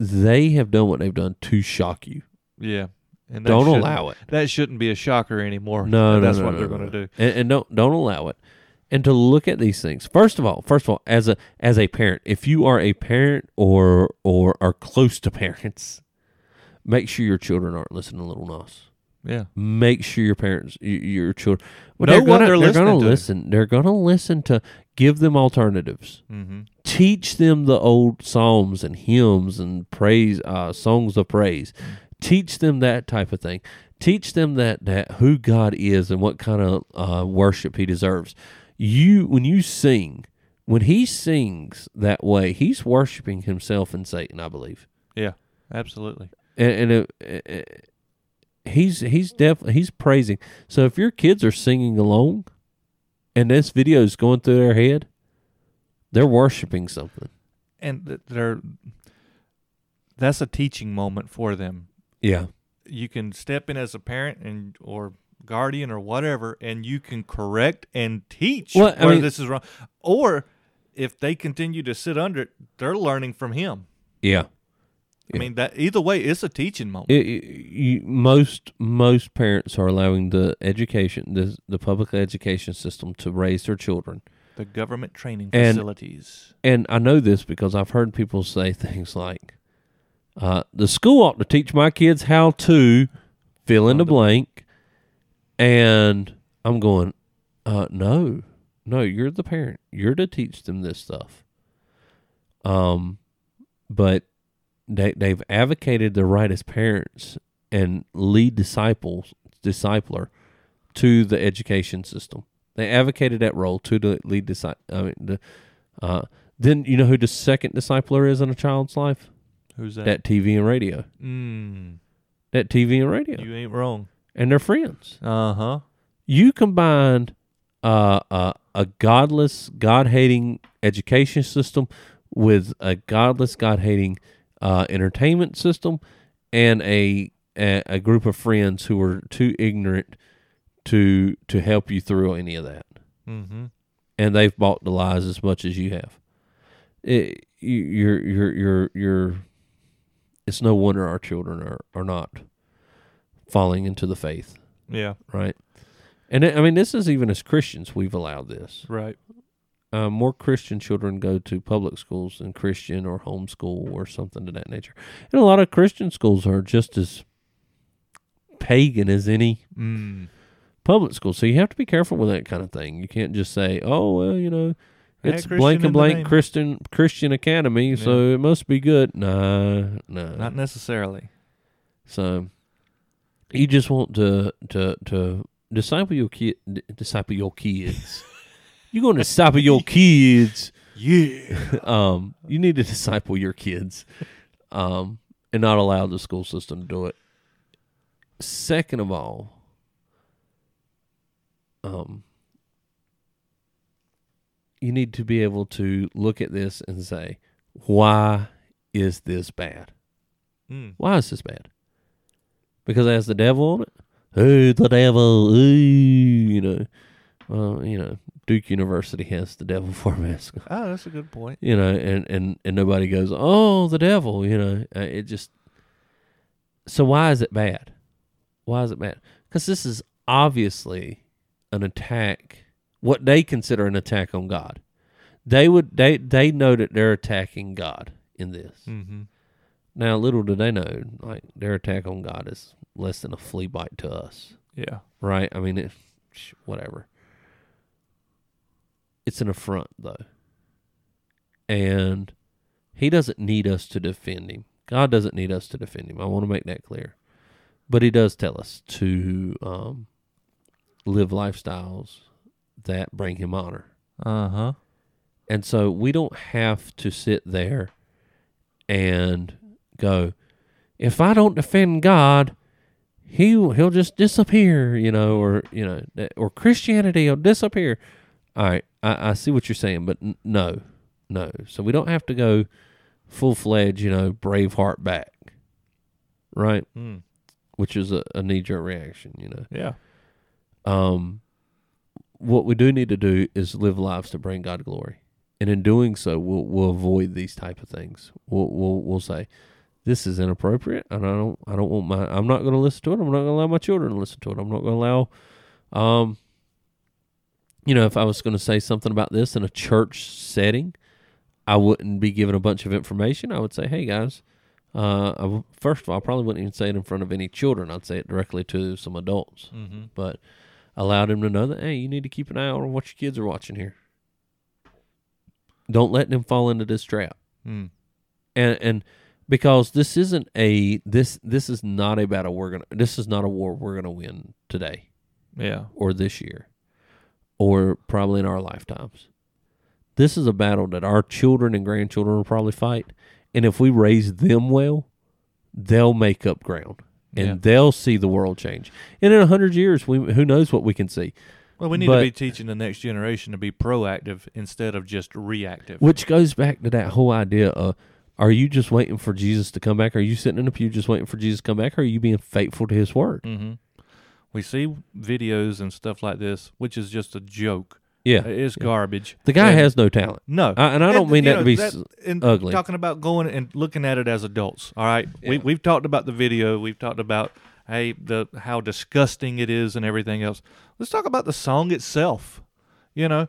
S1: they have done what they've done to shock you.
S2: Yeah. And
S1: Don't allow it.
S2: That shouldn't be a shocker anymore.
S1: No, no,
S2: that's
S1: no,
S2: what
S1: no,
S2: they're
S1: no,
S2: going to do.
S1: and, and don't don't allow it and to look at these things first of all first of all as a as a parent if you are a parent or or are close to *laughs* parents make sure your children aren't listening to little Nas
S2: Yeah.
S1: Make sure your parents, your children, well,
S2: Know
S1: they're gonna,
S2: they're
S1: they're gonna
S2: to.
S1: listen. They're gonna listen to. Give them alternatives.
S2: Mm-hmm.
S1: Teach them the old psalms and hymns and praise, uh, songs of praise. Teach them that type of thing. Teach them that that who God is and what kind of uh, worship He deserves. You when you sing, when He sings that way, He's worshiping Himself and Satan. I believe.
S2: Yeah. Absolutely.
S1: and, and it, it- he's he's definitely he's praising. So if your kids are singing along, and this video is going through their head, they're worshiping something.
S2: And they're that's a teaching moment for them.
S1: Yeah,
S2: You can step in as a parent and or guardian or whatever, and you can correct and teach
S1: Well,
S2: where
S1: mean-
S2: this is wrong. Or if they continue to sit under it, they're learning from him.
S1: yeah.
S2: I mean that either way, it's a teaching moment.
S1: It, it- you, most most parents are allowing the education, the the public education system, to raise their children.
S2: the government training
S1: And-
S2: facilities.
S1: And I know this because I've heard people say *laughs* things like, uh, "The school ought to teach my kids how to fill in the blank," and I'm going, uh, "No, no, you're the parent. You're to teach them this stuff." Um, but they they've advocated the right as parents and lead disciples discipler to the education system. They advocated that role to the lead disciple. I mean, the, uh, then you know who the second discipler is in a child's life?
S2: Who's that?
S1: That TV and radio.
S2: mm,
S1: That TV and radio,
S2: you ain't wrong.
S1: and they're friends.
S2: Uh huh.
S1: You combined uh, uh, a godless, God hating education system with a godless, God hating uh, entertainment system, and a, a a group of friends who are too ignorant to to help you through any of that.
S2: Mm-hmm.
S1: and they've bought the lies as much as you have. It, you, you're, you're, you're, you're. It's no wonder our children are, are not falling into the faith,
S2: Yeah.
S1: right? And I mean, this is even as Christians we've allowed this.
S2: Right.
S1: Uh, more Christian children go to public schools than Christian or homeschool or something to that nature. And a lot of Christian schools are just as pagan as any
S2: Mm.
S1: public school. So you have to be careful with that kind of thing. You can't just say, "Oh, well, you know, it's blank and blank. Christian Christian Academy, so it must be good." Nah, nah.
S2: Not necessarily.
S1: so you just want to to to disciple your kid, disciple your kids. You're going to disciple your kids. *laughs*
S2: Yeah. *laughs*
S1: Um, you need to disciple your kids, um, and not allow the school system to do it. Second of all, um, you need to be able to look at this and say, why is this bad?
S2: Mm.
S1: Why is this bad? Because it has the devil on it. Hey, the devil. Ooh, you know, well, you know, Duke University has the devil *laughs* for a mascot
S2: Oh, that's a good point.
S1: you know, and and and nobody goes, "Oh, the devil," you know. Uh, it just so why is it bad? Why is it bad? Because this is obviously an attack. What they consider an attack on God. They would they they know that they're attacking God in this.
S2: Mm-hmm.
S1: Now, little do they know, like their attack on God is less than a flea bite to us,
S2: Yeah.
S1: right? I mean, it, whatever. It's an affront, though. And he doesn't need us to defend him. God doesn't need us to defend him. I want to make that clear. But he does tell us to um, live lifestyles that bring him honor.
S2: Uh huh.
S1: And so we don't have to sit there and go, if I don't defend God, he he'll just disappear, you know, or you know, or Christianity will disappear. All right, I, I see what you're saying, but n- no, no. So we don't have to go full fledged, you know, Braveheart back, right?
S2: Mm.
S1: Which is a, a knee jerk reaction, you know.
S2: Yeah.
S1: Um, what we do need to do is live lives to bring God glory, and in doing so, we'll we'll avoid these type of things. We'll we'll we'll say, this is inappropriate, and I don't I don't want my I'm not going to listen to it. I'm not going to allow my children to listen to it. I'm not going to allow, um, you know, if I was going to say something about this in a church setting, I wouldn't be given a bunch of information. I would say, hey guys, Uh, I w- first of all, I probably wouldn't even say it in front of any children. I'd say it directly to some adults.
S2: Mm-hmm.
S1: But allowed them to know that hey, you need to keep an eye on what your kids are watching here. Don't let them fall into this trap.
S2: Mm.
S1: and and because this isn't a this this is not a battle we're gonna this is not a war we're gonna win today
S2: Yeah.
S1: or this year or probably in our lifetimes this is a battle that our children and grandchildren will probably fight and if we raise them well they'll make up ground and
S2: Yeah.
S1: they'll see the world change and in a hundred years we who knows what we can see
S2: Well, we need
S1: But-
S2: to be teaching the next generation to be proactive instead of just reactive.
S1: Which goes back to that whole idea of are you just waiting for Jesus to come back? Are you sitting in a pew just waiting for Jesus to come back? Or are you being faithful to his word?
S2: hmm We see videos and stuff like this, which is just a joke.
S1: Yeah.
S2: Uh, it's
S1: yeah.
S2: garbage.
S1: The guy
S2: And-
S1: has no talent.
S2: no,
S1: I, and I don't
S2: And,
S1: mean that
S2: know,
S1: to be
S2: that- and
S1: ugly.
S2: Talking about going and looking at it as adults. All right, we
S1: Yeah.
S2: we've talked about the video. We've talked about hey the how disgusting it is and everything else. Let's talk about the song itself. You know,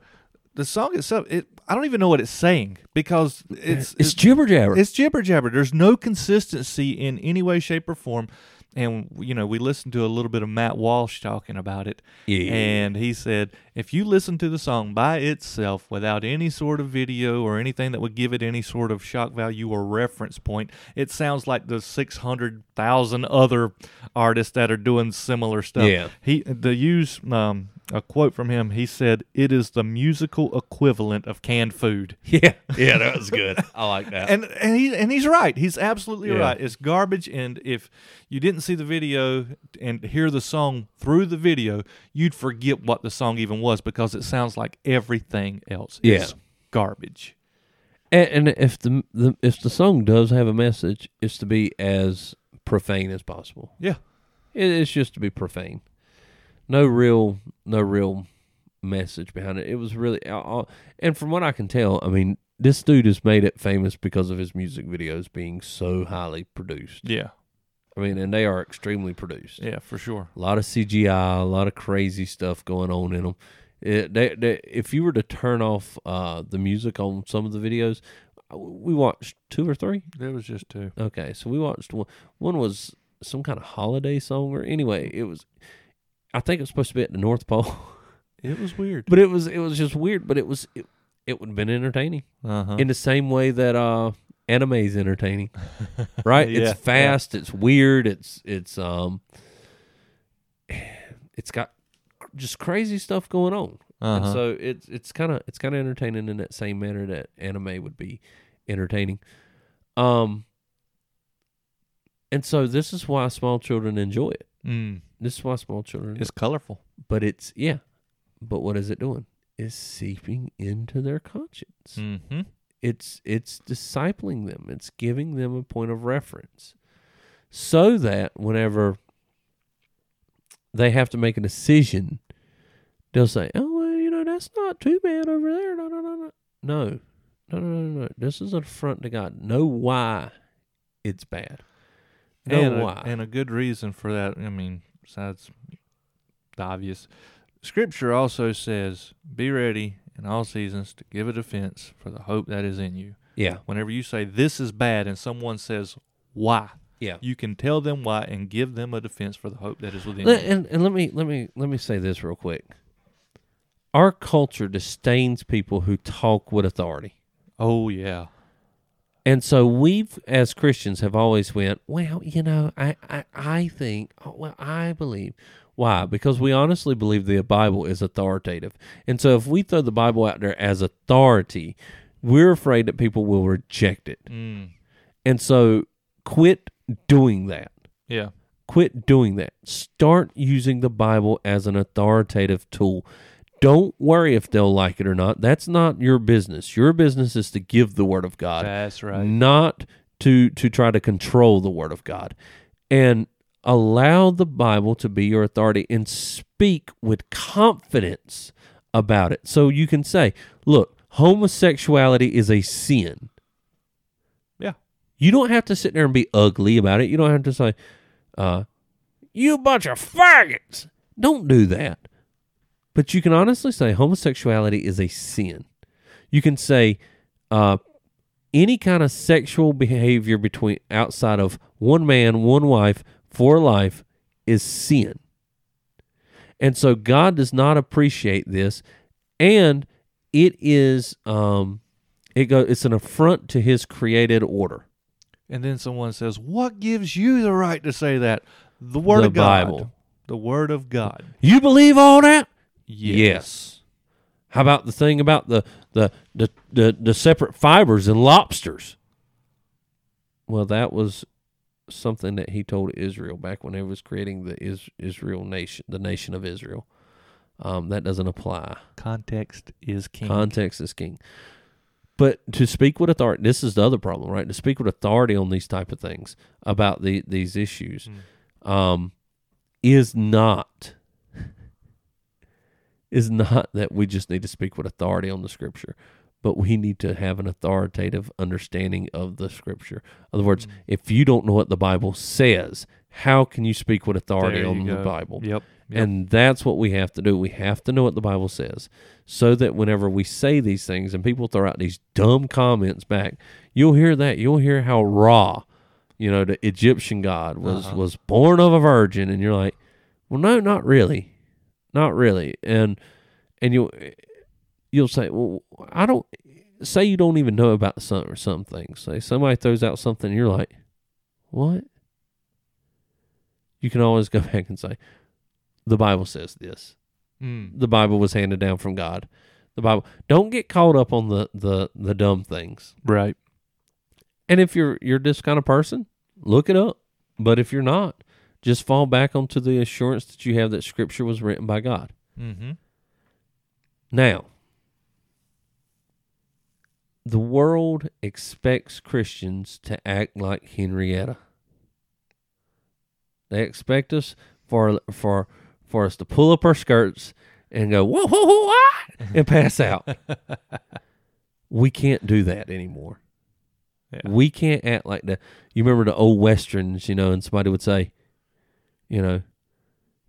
S2: the song itself. It I don't even know what it's saying because it's
S1: it's jibber jabber.
S2: it's jibber jabber. There's no consistency in any way, shape, or form. And you know, we listened to a little bit of Matt Walsh talking about it,
S1: yeah.
S2: and he said if you listen to the song by itself without any sort of video or anything that would give it any sort of shock value or reference point, it sounds like the six hundred thousand other artists that are doing similar stuff.
S1: Yeah.
S2: He the use um, a quote from him. He said, "It is the musical equivalent of canned food." *laughs*
S1: yeah. Yeah, that was good. I like that.
S2: and and he and he's right. He's absolutely
S1: Yeah.
S2: right. It's garbage. And if you didn't see the video and hear the song through the video, you'd forget what the song even was because it sounds like everything else.
S1: Yeah.
S2: It's garbage.
S1: And, and if the, the if the song does have a message, it's to be as profane as possible.
S2: Yeah.
S1: It, it's just to be profane. No real, no real message behind it. It was really, uh, and from what I can tell, I mean, this dude has made it famous because of his music videos being so highly produced.
S2: Yeah.
S1: I mean, and they are extremely produced.
S2: Yeah, for sure.
S1: A lot of CGI, a lot of crazy stuff going on in them. It, they, they, if you were to turn off uh, the music on some of the videos, uh, we watched two or three.
S2: There was just two.
S1: Okay, so we watched one. One was some kind of holiday song, or anyway, it was. I think it was supposed to be at the North Pole, *laughs*
S2: It was weird.
S1: but it was it was just weird. But it was it, it would have been entertaining
S2: Uh huh.
S1: in the same way that uh anime is entertaining, *laughs* right?
S2: Yeah, yeah.
S1: it's fast, it's weird, it's it's um, *sighs* it's got just crazy stuff going on.
S2: Uh-huh.
S1: so it's it's kind of it's kind of entertaining in that same manner that anime would be entertaining. Um and so this is why small children enjoy it.
S2: Mm.
S1: This is why small children.
S2: It's colorful,
S1: but it's yeah. But what is it doing? Is seeping into their conscience.
S2: Mm-hmm.
S1: It's it's discipling them. It's giving them a point of reference, so that whenever they have to make a decision, they'll say, "Oh, well, you know, that's not too bad over there." No, no, no, no, no, no, no, no. no. This is an affront to God. Know why it's bad. Know
S2: and
S1: why.
S2: A, and a good reason for that. I mean, besides the obvious, Scripture also says, "Be ready in all seasons to give a defense for the hope that is in you."
S1: yeah,
S2: Whenever you say this is bad, and someone says why,
S1: yeah.
S2: you can tell them why and give them a defense for the hope that is within
S1: Let-
S2: you.
S1: and, and let me let me let me say this real quick. Our culture disdains people who talk with authority.
S2: Oh yeah,
S1: And so we've, as Christians, have always went, well, you know, I, I, I think, oh, well, I believe. Why? Because we honestly believe the Bible is authoritative. And so if we throw the Bible out there as authority, we're afraid that people will reject it.
S2: mm.
S1: And so quit doing that.
S2: yeah,
S1: Quit doing that. Start using the Bible as an authoritative tool. Don't worry if they'll like it or not. That's not your business. Your business is to give the word of God
S2: that's right.
S1: not to to try to control the word of God and allow the Bible to be your authority and speak with confidence about it. So you can say, look, homosexuality is a sin.
S2: Yeah.
S1: You don't have to sit there and be ugly about it. You don't have to say, uh, you bunch of faggots. Don't do that. But you can honestly say homosexuality is a sin. You can say, uh, any kind of sexual behavior between outside of one man, one wife for life is sin. And so God does not appreciate this and it is um it go it's an affront to his created order.
S2: And then someone says, "What gives you the right to say that?" The word
S1: The
S2: of God.
S1: Bible.
S2: The word of God.
S1: You believe all that?
S2: Yes.
S1: How about the thing about the the the the, the separate fibers in lobsters? Well, that was something that he told Israel back when he was creating the Is- Israel nation, the nation of Israel. Um, that doesn't apply.
S2: Context is king.
S1: Context is king. But to speak with authority, this is the other problem, right? To speak with authority on these type of things about the these issues, um, is not is not that we just need to speak with authority on the scripture, but we need to have an authoritative understanding of the scripture. In other words, if you don't know what the Bible says, how can you speak with authority on the. Bible?
S2: Yep. Yep.
S1: And that's what we have to do. We have to know what the Bible says so that whenever we say these things and people throw out these dumb comments back, you'll hear that. You'll hear how Ra, you know, the Egyptian God was
S2: Uh-huh.
S1: was born of a virgin and you're like, "Well, no, not really. Not really." And and you'll you'll say, "Well, I don't say you don't even know about some or some things. Say somebody throws out something and you're like, "What?" You can always go *laughs* back and say, "The Bible says this."
S2: Mm.
S1: the Bible was handed down from God. The Bible. Don't get caught up on the the the dumb things.
S2: Right.
S1: And if you're you're this kind of person, look it up. But if you're not, just fall back onto the assurance that you have that Scripture was written by God.
S2: Mm-hmm.
S1: Now, the world expects Christians to act like Henrietta. They expect us for for for us to pull up our skirts and go whoa whoa whoa ah, *laughs* and pass out. we can't do that anymore.
S2: Yeah.
S1: We can't act like that. You remember the old westerns, you know, and somebody would say, you know,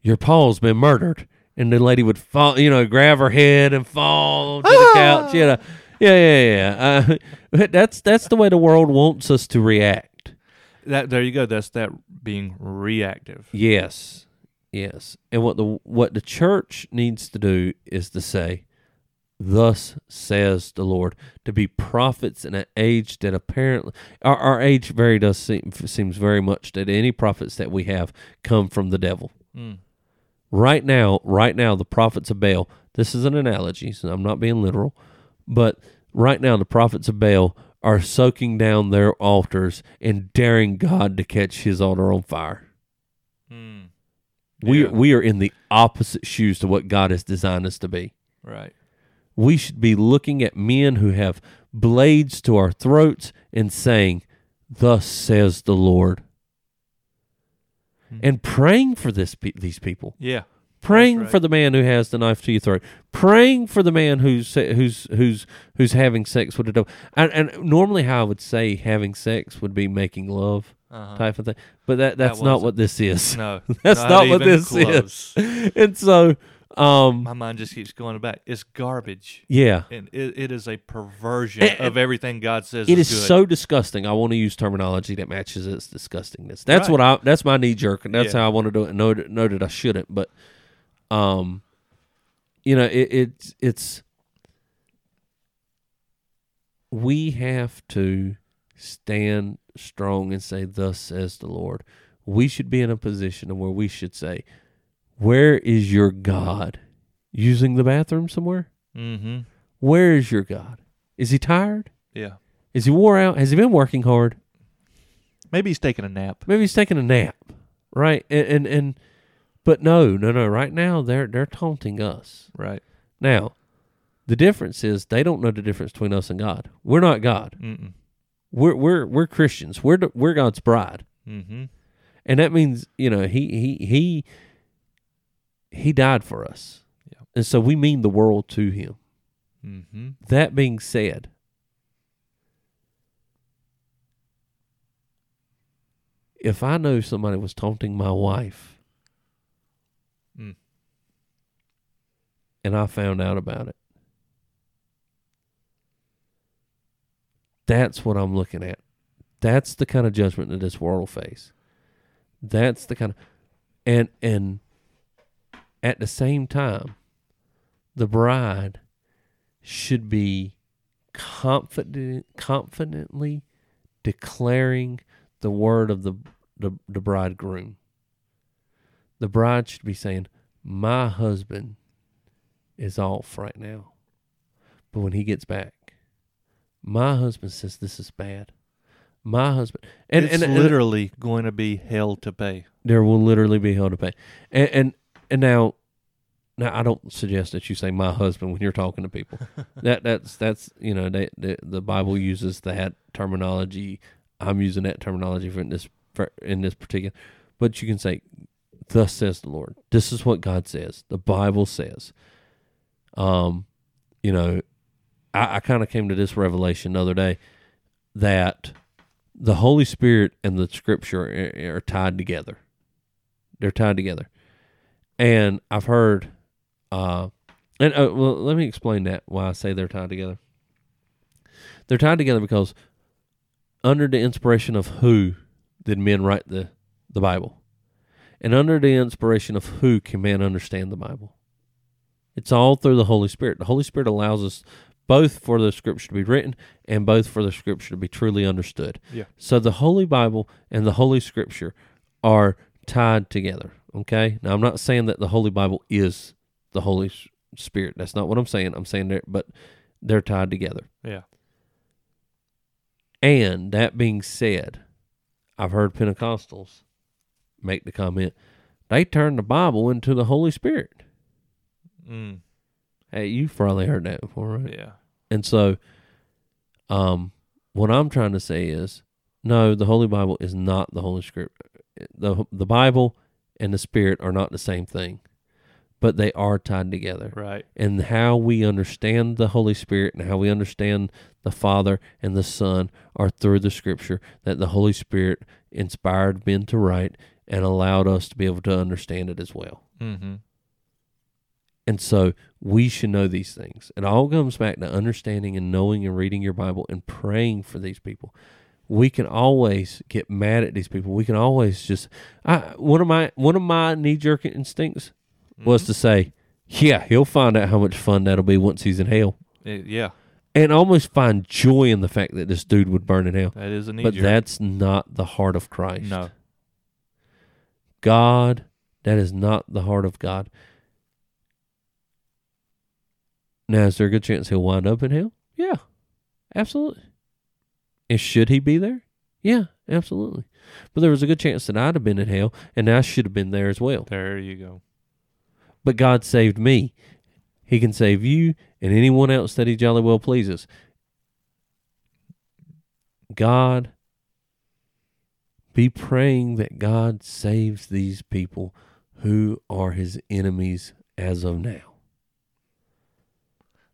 S1: your Paul's been murdered, and the lady would fall, you know, grab her head and fall to the couch. You know, yeah, yeah, yeah. Uh, *laughs* that's that's the way the world wants us to react.
S2: That there you go. That's that being reactive.
S1: Yes, yes. And what the what the church needs to do is to say, "Thus says the Lord." To be prophets in an age that apparently our, our age very does seem seems very much that any prophets that we have come from the devil.
S2: Mm.
S1: right now, right now, the prophets of Baal. This is an analogy, so I'm not being literal, but right now, the prophets of Baal are soaking down their altars and daring God to catch His altar on fire.
S2: Mm.
S1: We we are in the opposite shoes to what God has designed us to be.
S2: Right.
S1: We should be looking at men who have blades to our throats and saying, "Thus says the Lord,"
S2: Hmm.
S1: and praying for this these people.
S2: Yeah.
S1: praying
S2: right.
S1: for the man who has the knife to your throat, praying for the man who's who's who's who's having sex with a dove. And, and normally, how I would say having sex would be making love
S2: Uh-huh.
S1: type of thing, but that that's not
S2: wasn't-
S1: what this is.
S2: No, *laughs*
S1: That's not what this
S2: close.
S1: is. *laughs* and so, um,
S2: My mind just keeps going back. It's garbage,
S1: yeah,
S2: and it, it is a perversion
S1: And-
S2: of everything God says.
S1: it
S2: is
S1: is so disgusting. I want to use terminology that matches its disgustingness. That's
S2: Right.
S1: what I. That's my knee jerk, and that's
S2: Yeah.
S1: how I want to do it. Know that, know that I shouldn't, but, um, you know, it, it's it's. We have to stand strong and say, "Thus says the Lord." We should be in a position where we should say, "Where is your God?" Using the bathroom somewhere.
S2: Mm-hmm.
S1: Where is your God? Is he tired?
S2: Yeah.
S1: Is he wore out? Has he been working hard?
S2: Maybe he's taking a nap.
S1: Maybe he's taking a nap, right? And and, and but no, no, no. Right now they're they're taunting us.
S2: Right.
S1: Now, the difference is they don't know the difference between us and God. We're not God.
S2: Mm-mm.
S1: We're we're we're Christians. We're we're God's bride,
S2: Mm-hmm.
S1: and that means you know he he he he died for us,
S2: Yeah.
S1: and so we mean the world to him.
S2: Mm-hmm.
S1: That being said, if I know somebody was taunting my wife
S2: Mm.
S1: and I found out about it, That's what I'm looking at. That's the kind of judgment that this world face. That's the kind of and and at the same time, the bride should be confident confidently declaring the word of the, the the bridegroom. The bride should be saying, My husband is off right now. But when he gets back, my husband says this is bad. My husband and
S2: it's
S1: and, and
S2: literally going to be hell to pay.
S1: there will literally be hell to pay. And and, and now now I don't suggest that you say my husband when you're talking to people. *laughs* that that's that's you know they, the the Bible uses that terminology. I'm using that terminology for in this for, in this particular. But you can say, "Thus says the Lord." This is what God says. The Bible says. Um, you know, I, I kind of came to this revelation the other day that the Holy Spirit and the Scripture are, are tied together. They're tied together, and I've heard, uh, and uh, well, let me explain that why I say they're tied together. They're tied together because under the inspiration of who did men write the the Bible, and under the inspiration of who can man understand the Bible. It's all through the Holy Spirit. The Holy Spirit allows us both for the Scripture to be written and both for the Scripture to be truly understood.
S2: Yeah.
S1: So the Holy Bible and the Holy Scripture are tied together. Okay. Now I'm not saying that the Holy Bible is the Holy Spirit. That's not what I'm saying. I'm saying that, but they're tied together.
S2: Yeah.
S1: And that being said, I've heard Pentecostals make the comment they turn the Bible into the Holy Spirit.
S2: Mm,
S1: Hey, you've probably heard that before, right?
S2: yeah.
S1: And so, um, what I'm trying to say is, no, the Holy Bible is not the Holy Script. the The Bible and the Spirit are not the same thing, but they are tied together.
S2: Right.
S1: And how we understand the Holy Spirit and how we understand the Father and the Son are through the Scripture that the Holy Spirit inspired men to write and allowed us to be able to understand it as well.
S2: Mm-hmm.
S1: And so we should know these things. It all comes back to understanding and knowing and reading your Bible and praying for these people. We can always get mad at these people. We can always just I one of my one of my knee jerk instincts was mm-hmm. to say, Yeah, he'll find out how much fun that'll be once he's in hell.
S2: It- yeah.
S1: And almost find joy in the fact that this dude would burn in hell.
S2: That is a knee jerk.
S1: But that's not the heart of Christ.
S2: no.
S1: God, that is not the heart of God. Now, is there a good chance he'll wind up in hell? Yeah, absolutely. And should he be there? Yeah, absolutely. But there was a good chance that I'd have been in hell, and I should have been there as well.
S2: There you go.
S1: But God saved me. He can save you and anyone else that he jolly well pleases. God, be praying that God saves these people who are his enemies as of now.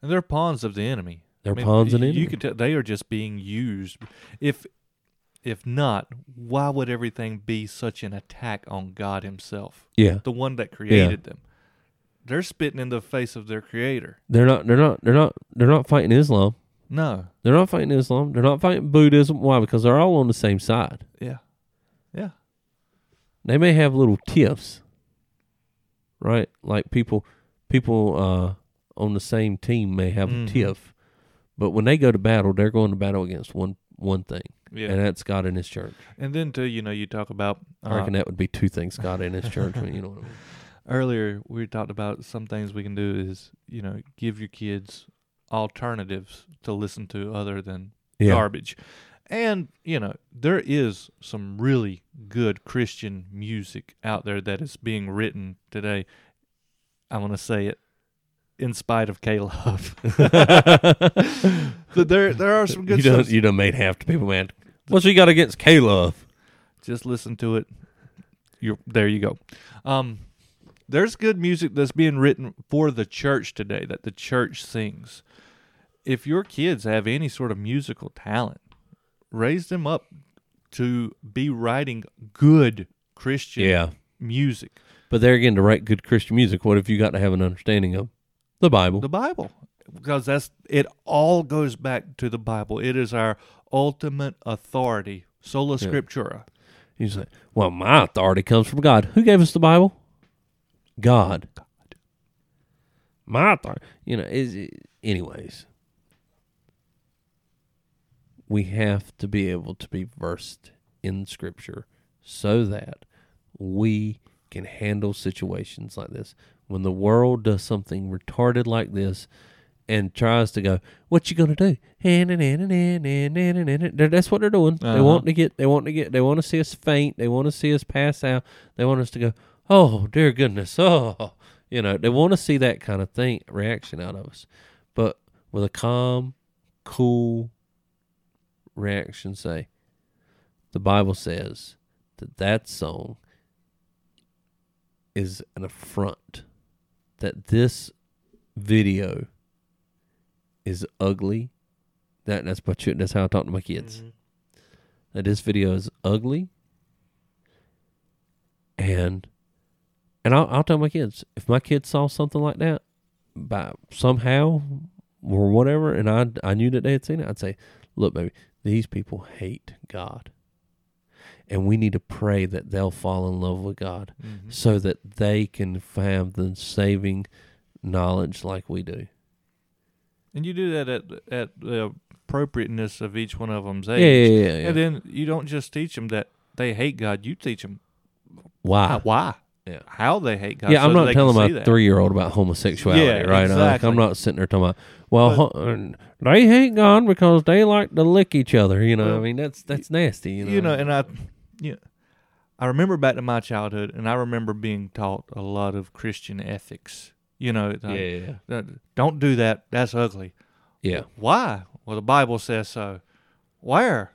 S2: And they're pawns of the enemy.
S1: They're
S2: I mean,
S1: pawns and.
S2: You could tell they are just being used. If if not, why would everything be such an attack on God Himself,
S1: yeah,
S2: the one that created them? They're spitting in the face of their Creator.
S1: they're not. They're not. They're not. They're not fighting Islam.
S2: No.
S1: They're not fighting Islam. They're not fighting Buddhism. Why? Because they're all on the same side.
S2: Yeah. Yeah.
S1: They may have little tiffs, right? Like people, people uh, on the same team may have
S2: Mhm.
S1: a tiff, but when they go to battle, they're going to battle against one one thing,
S2: Yeah.
S1: and that's God and His church.
S2: And then too, you know, you talk about
S1: I
S2: uh,
S1: reckon that would be two things: God and His church. you know what I mean? *laughs*
S2: earlier we talked about some things we can do is you know give your kids alternatives to listen to other than
S1: Yeah,
S2: garbage. And, you know, there is some really good Christian music out there that is being written today. I want to say it in spite of K Love. but there there are some *laughs* good
S1: you done
S2: stuff.
S1: you done made half the people man. What's you got against K Love?
S2: Just listen to it. You're there you go. Um there's good music that's being written for the church today that the church sings. If your kids have any sort of musical talent, raise them up to be writing good Christian
S1: Yeah,
S2: music.
S1: but there again, to write good Christian music, what have you got to have an understanding of the Bible?
S2: The Bible. Because that's it all goes back to the Bible. It is our ultimate authority, sola
S1: Yeah.
S2: scriptura.
S1: You say, well, my authority comes from God. Who gave us the Bible? God. My authority. You know, is anyways. We have to be able to be versed in Scripture so that we can handle situations like this. When the world does something retarded like this and tries to go, "What you gonna do?" That's what they're doing. They
S2: Uh-huh.
S1: want to get. They want to get. They want to see us faint. They want to see us pass out. They want us to go, "Oh dear goodness!" Oh, you know, they want to see that kind of thing reaction out of us. But with a calm, cool reaction, say, the Bible says that that song is an affront. That this video is ugly. That that's what you, that's how I talk to my kids. Mm-hmm. That this video is ugly. And and I'll, I'll tell my kids if my kids saw something like that by somehow or whatever, and I I knew that they had seen it, I'd say, look, baby, these people hate God, and we need to pray that they'll fall in love with God,
S2: Mm-hmm.
S1: so that they can have the saving knowledge like we do.
S2: And you do that at at the appropriateness of each one of them's age.
S1: yeah, yeah. yeah.
S2: And then you don't just teach them that they hate God. You teach them
S1: Why?
S2: why,
S1: Yeah.
S2: how they hate God.
S1: Yeah, I'm not telling my three year old about homosexuality,
S2: Yeah,
S1: right? Like,
S2: exactly.
S1: I'm not sitting there talking about, well,
S2: But-
S1: ho- uh, they hate God because they like to lick each other. You know, I mean, that's that's nasty. You know,
S2: you know, and I, yeah, I remember back to my childhood, and I remember being taught a lot of Christian ethics. You know,
S1: yeah,
S2: like,
S1: yeah, yeah.
S2: uh, don't do that. That's ugly.
S1: yeah.
S2: Why? Well, the Bible says so. Where?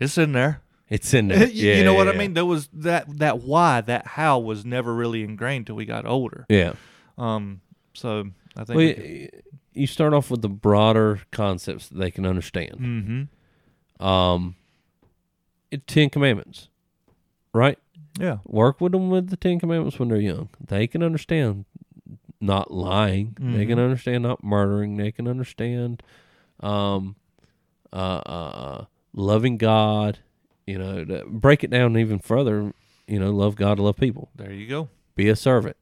S2: It's in there.
S1: It's in there. *laughs*
S2: you,
S1: yeah,
S2: you know what
S1: yeah,
S2: I mean? There was that that why that how was never really ingrained till we got older.
S1: Yeah.
S2: Um. So I think.
S1: Well, you, you start off with the broader concepts that they can understand.
S2: mm-hmm.
S1: Um, Ten Commandments, right?
S2: Yeah.
S1: Work with them with the Ten Commandments when they're young. They can understand not lying. They can
S2: Mhm.
S1: understand not murdering. They can understand um, uh, uh, uh, loving God. You know, break it down even further. You know, love God, love people,
S2: There you go.
S1: be a servant.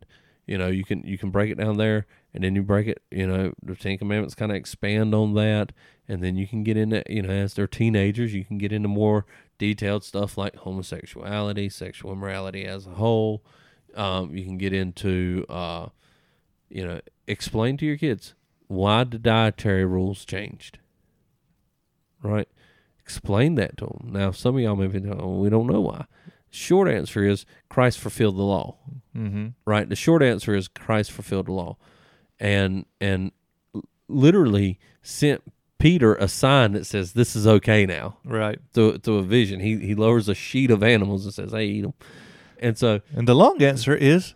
S1: You know, you can you can break it down there, and then you break it. You know, the Ten Commandments kind of expand on that, and then you can get into you know as they're teenagers, you can get into more detailed stuff like homosexuality, sexual immorality as a whole. Um, you can get into uh, you know explain to your kids why the dietary rules changed. Right, explain that to them. Now, some of y'all may be thinking, oh, we don't know why. Short answer is Christ fulfilled the law
S2: Mm-hmm.
S1: right? The short answer is Christ fulfilled the law, and and literally sent Peter a sign that says this is okay now.
S2: Right.
S1: To to a vision, he he lowers a sheet of animals and says, "Hey, eat them." And so
S2: And the long answer is,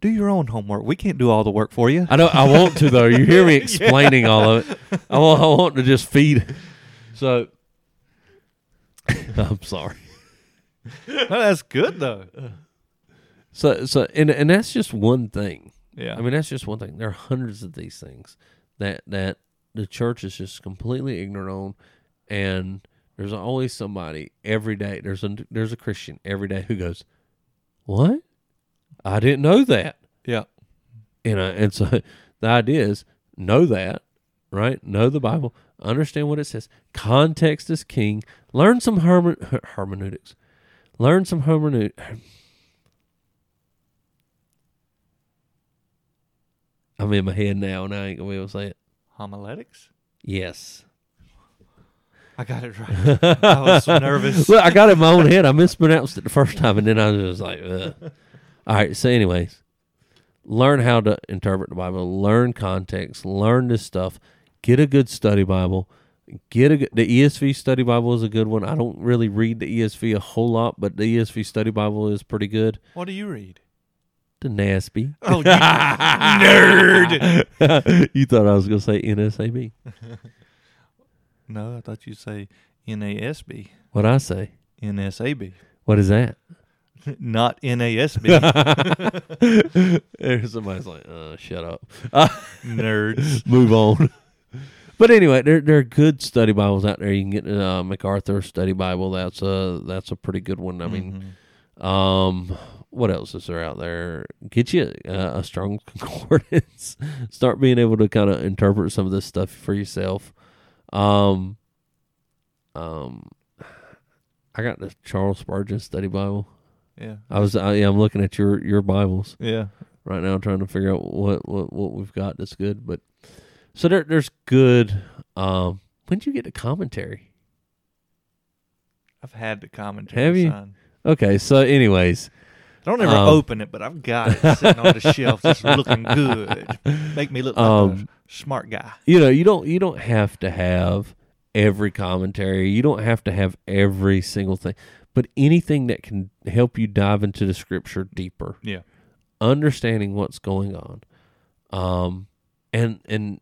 S2: do your own homework. We can't do all the work for you.
S1: I know I want to though. You hear me *laughs* explaining all of it. I want I want to just feed. So *laughs* I'm sorry.
S2: no, that's good though.
S1: So so and and that's just one thing.
S2: Yeah.
S1: I mean, that's just one thing. There are hundreds of these things that that the church is just completely ignorant on, and there's always somebody every day. There's a there's a Christian every day who goes, "What? I didn't know that."
S2: yeah.
S1: You uh, know, and so *laughs* the idea is know that, right? Know the Bible, understand what it says. Context is king. Learn some herme- hermeneutics. Learn some hermeneutics. *sighs* I'm in my head now, and I ain't gonna be able to say it.
S2: Homiletics.
S1: Yes.
S2: I got it right. I was so nervous. *laughs*
S1: Look, I got it in my own head. I mispronounced it the first time, and then I was just like, Ugh. all right. So, anyways, learn how to interpret the Bible. Learn context. Learn this stuff. Get a good study Bible. Get a good, the ESV study Bible is a good one. I don't really read the ESV a whole lot, but the ESV study Bible is pretty good.
S2: What do you read?
S1: The NASB.
S2: Oh, you nerd. *laughs*
S1: you thought I was going to say NSAB. *laughs*
S2: No, I thought you'd say NASB.
S1: What I say?
S2: NSAB.
S1: What is that? *laughs*
S2: Not NASB.
S1: Somebody's like, uh, shut up.
S2: Nerds.
S1: Move on. But anyway, there there are good study Bibles out there. You can get uh, MacArthur Study Bible. That's a that's a pretty good one. I mean,
S2: Mhm.
S1: um, what else is there out there? Get you uh, a strong *laughs* concordance. Start being able to kind of interpret some of this stuff for yourself. Um, um, I got the Charles Spurgeon Study Bible.
S2: yeah,
S1: I was I, yeah, I'm looking at your your Bibles
S2: yeah.
S1: right now, trying to figure out what what what we've got that's good. But so there there's good. Um, when did you get the commentary?
S2: I've had the commentary.
S1: Have you? Okay, so anyways,
S2: I don't ever
S1: Um,
S2: open it, but I've got it sitting on the shelf, just looking good. Make me look like
S1: Um,
S2: a smart guy.
S1: you know you don't you don't have to have every commentary you don't have to have every single thing but anything that can help you dive into the scripture deeper
S2: Yeah.
S1: understanding what's going on um and and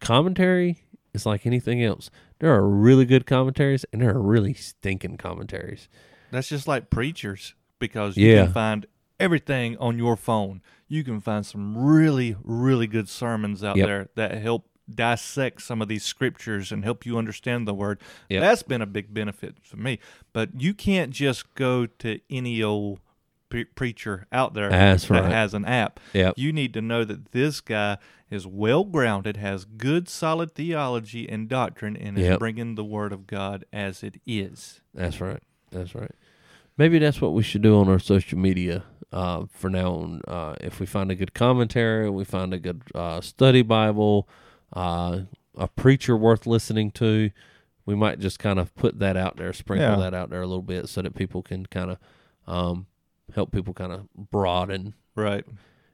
S1: commentary is like anything else there are really good commentaries and there are really stinking commentaries
S2: That's just like preachers because you
S1: Yeah.
S2: can find everything on your phone. You can find some really, really good sermons out
S1: Yep.
S2: there that help dissect some of these scriptures and help you understand the word.
S1: Yep.
S2: That's been a big benefit for me. But you can't just go to any old pre- preacher out there
S1: That's
S2: that
S1: right.
S2: has an app.
S1: Yep.
S2: You need to know that this guy is well grounded, has good, solid theology and doctrine, and is bringing the word of God as it is.
S1: That's right. That's right. Maybe that's what we should do on our social media uh, for now on. Uh, if we find a good commentary, we find a good uh, study Bible, uh, a preacher worth listening to, we might just kind of put that out there, sprinkle
S2: Yeah.
S1: that out there a little bit so that people can kind of um, help people kind of broaden.
S2: Right.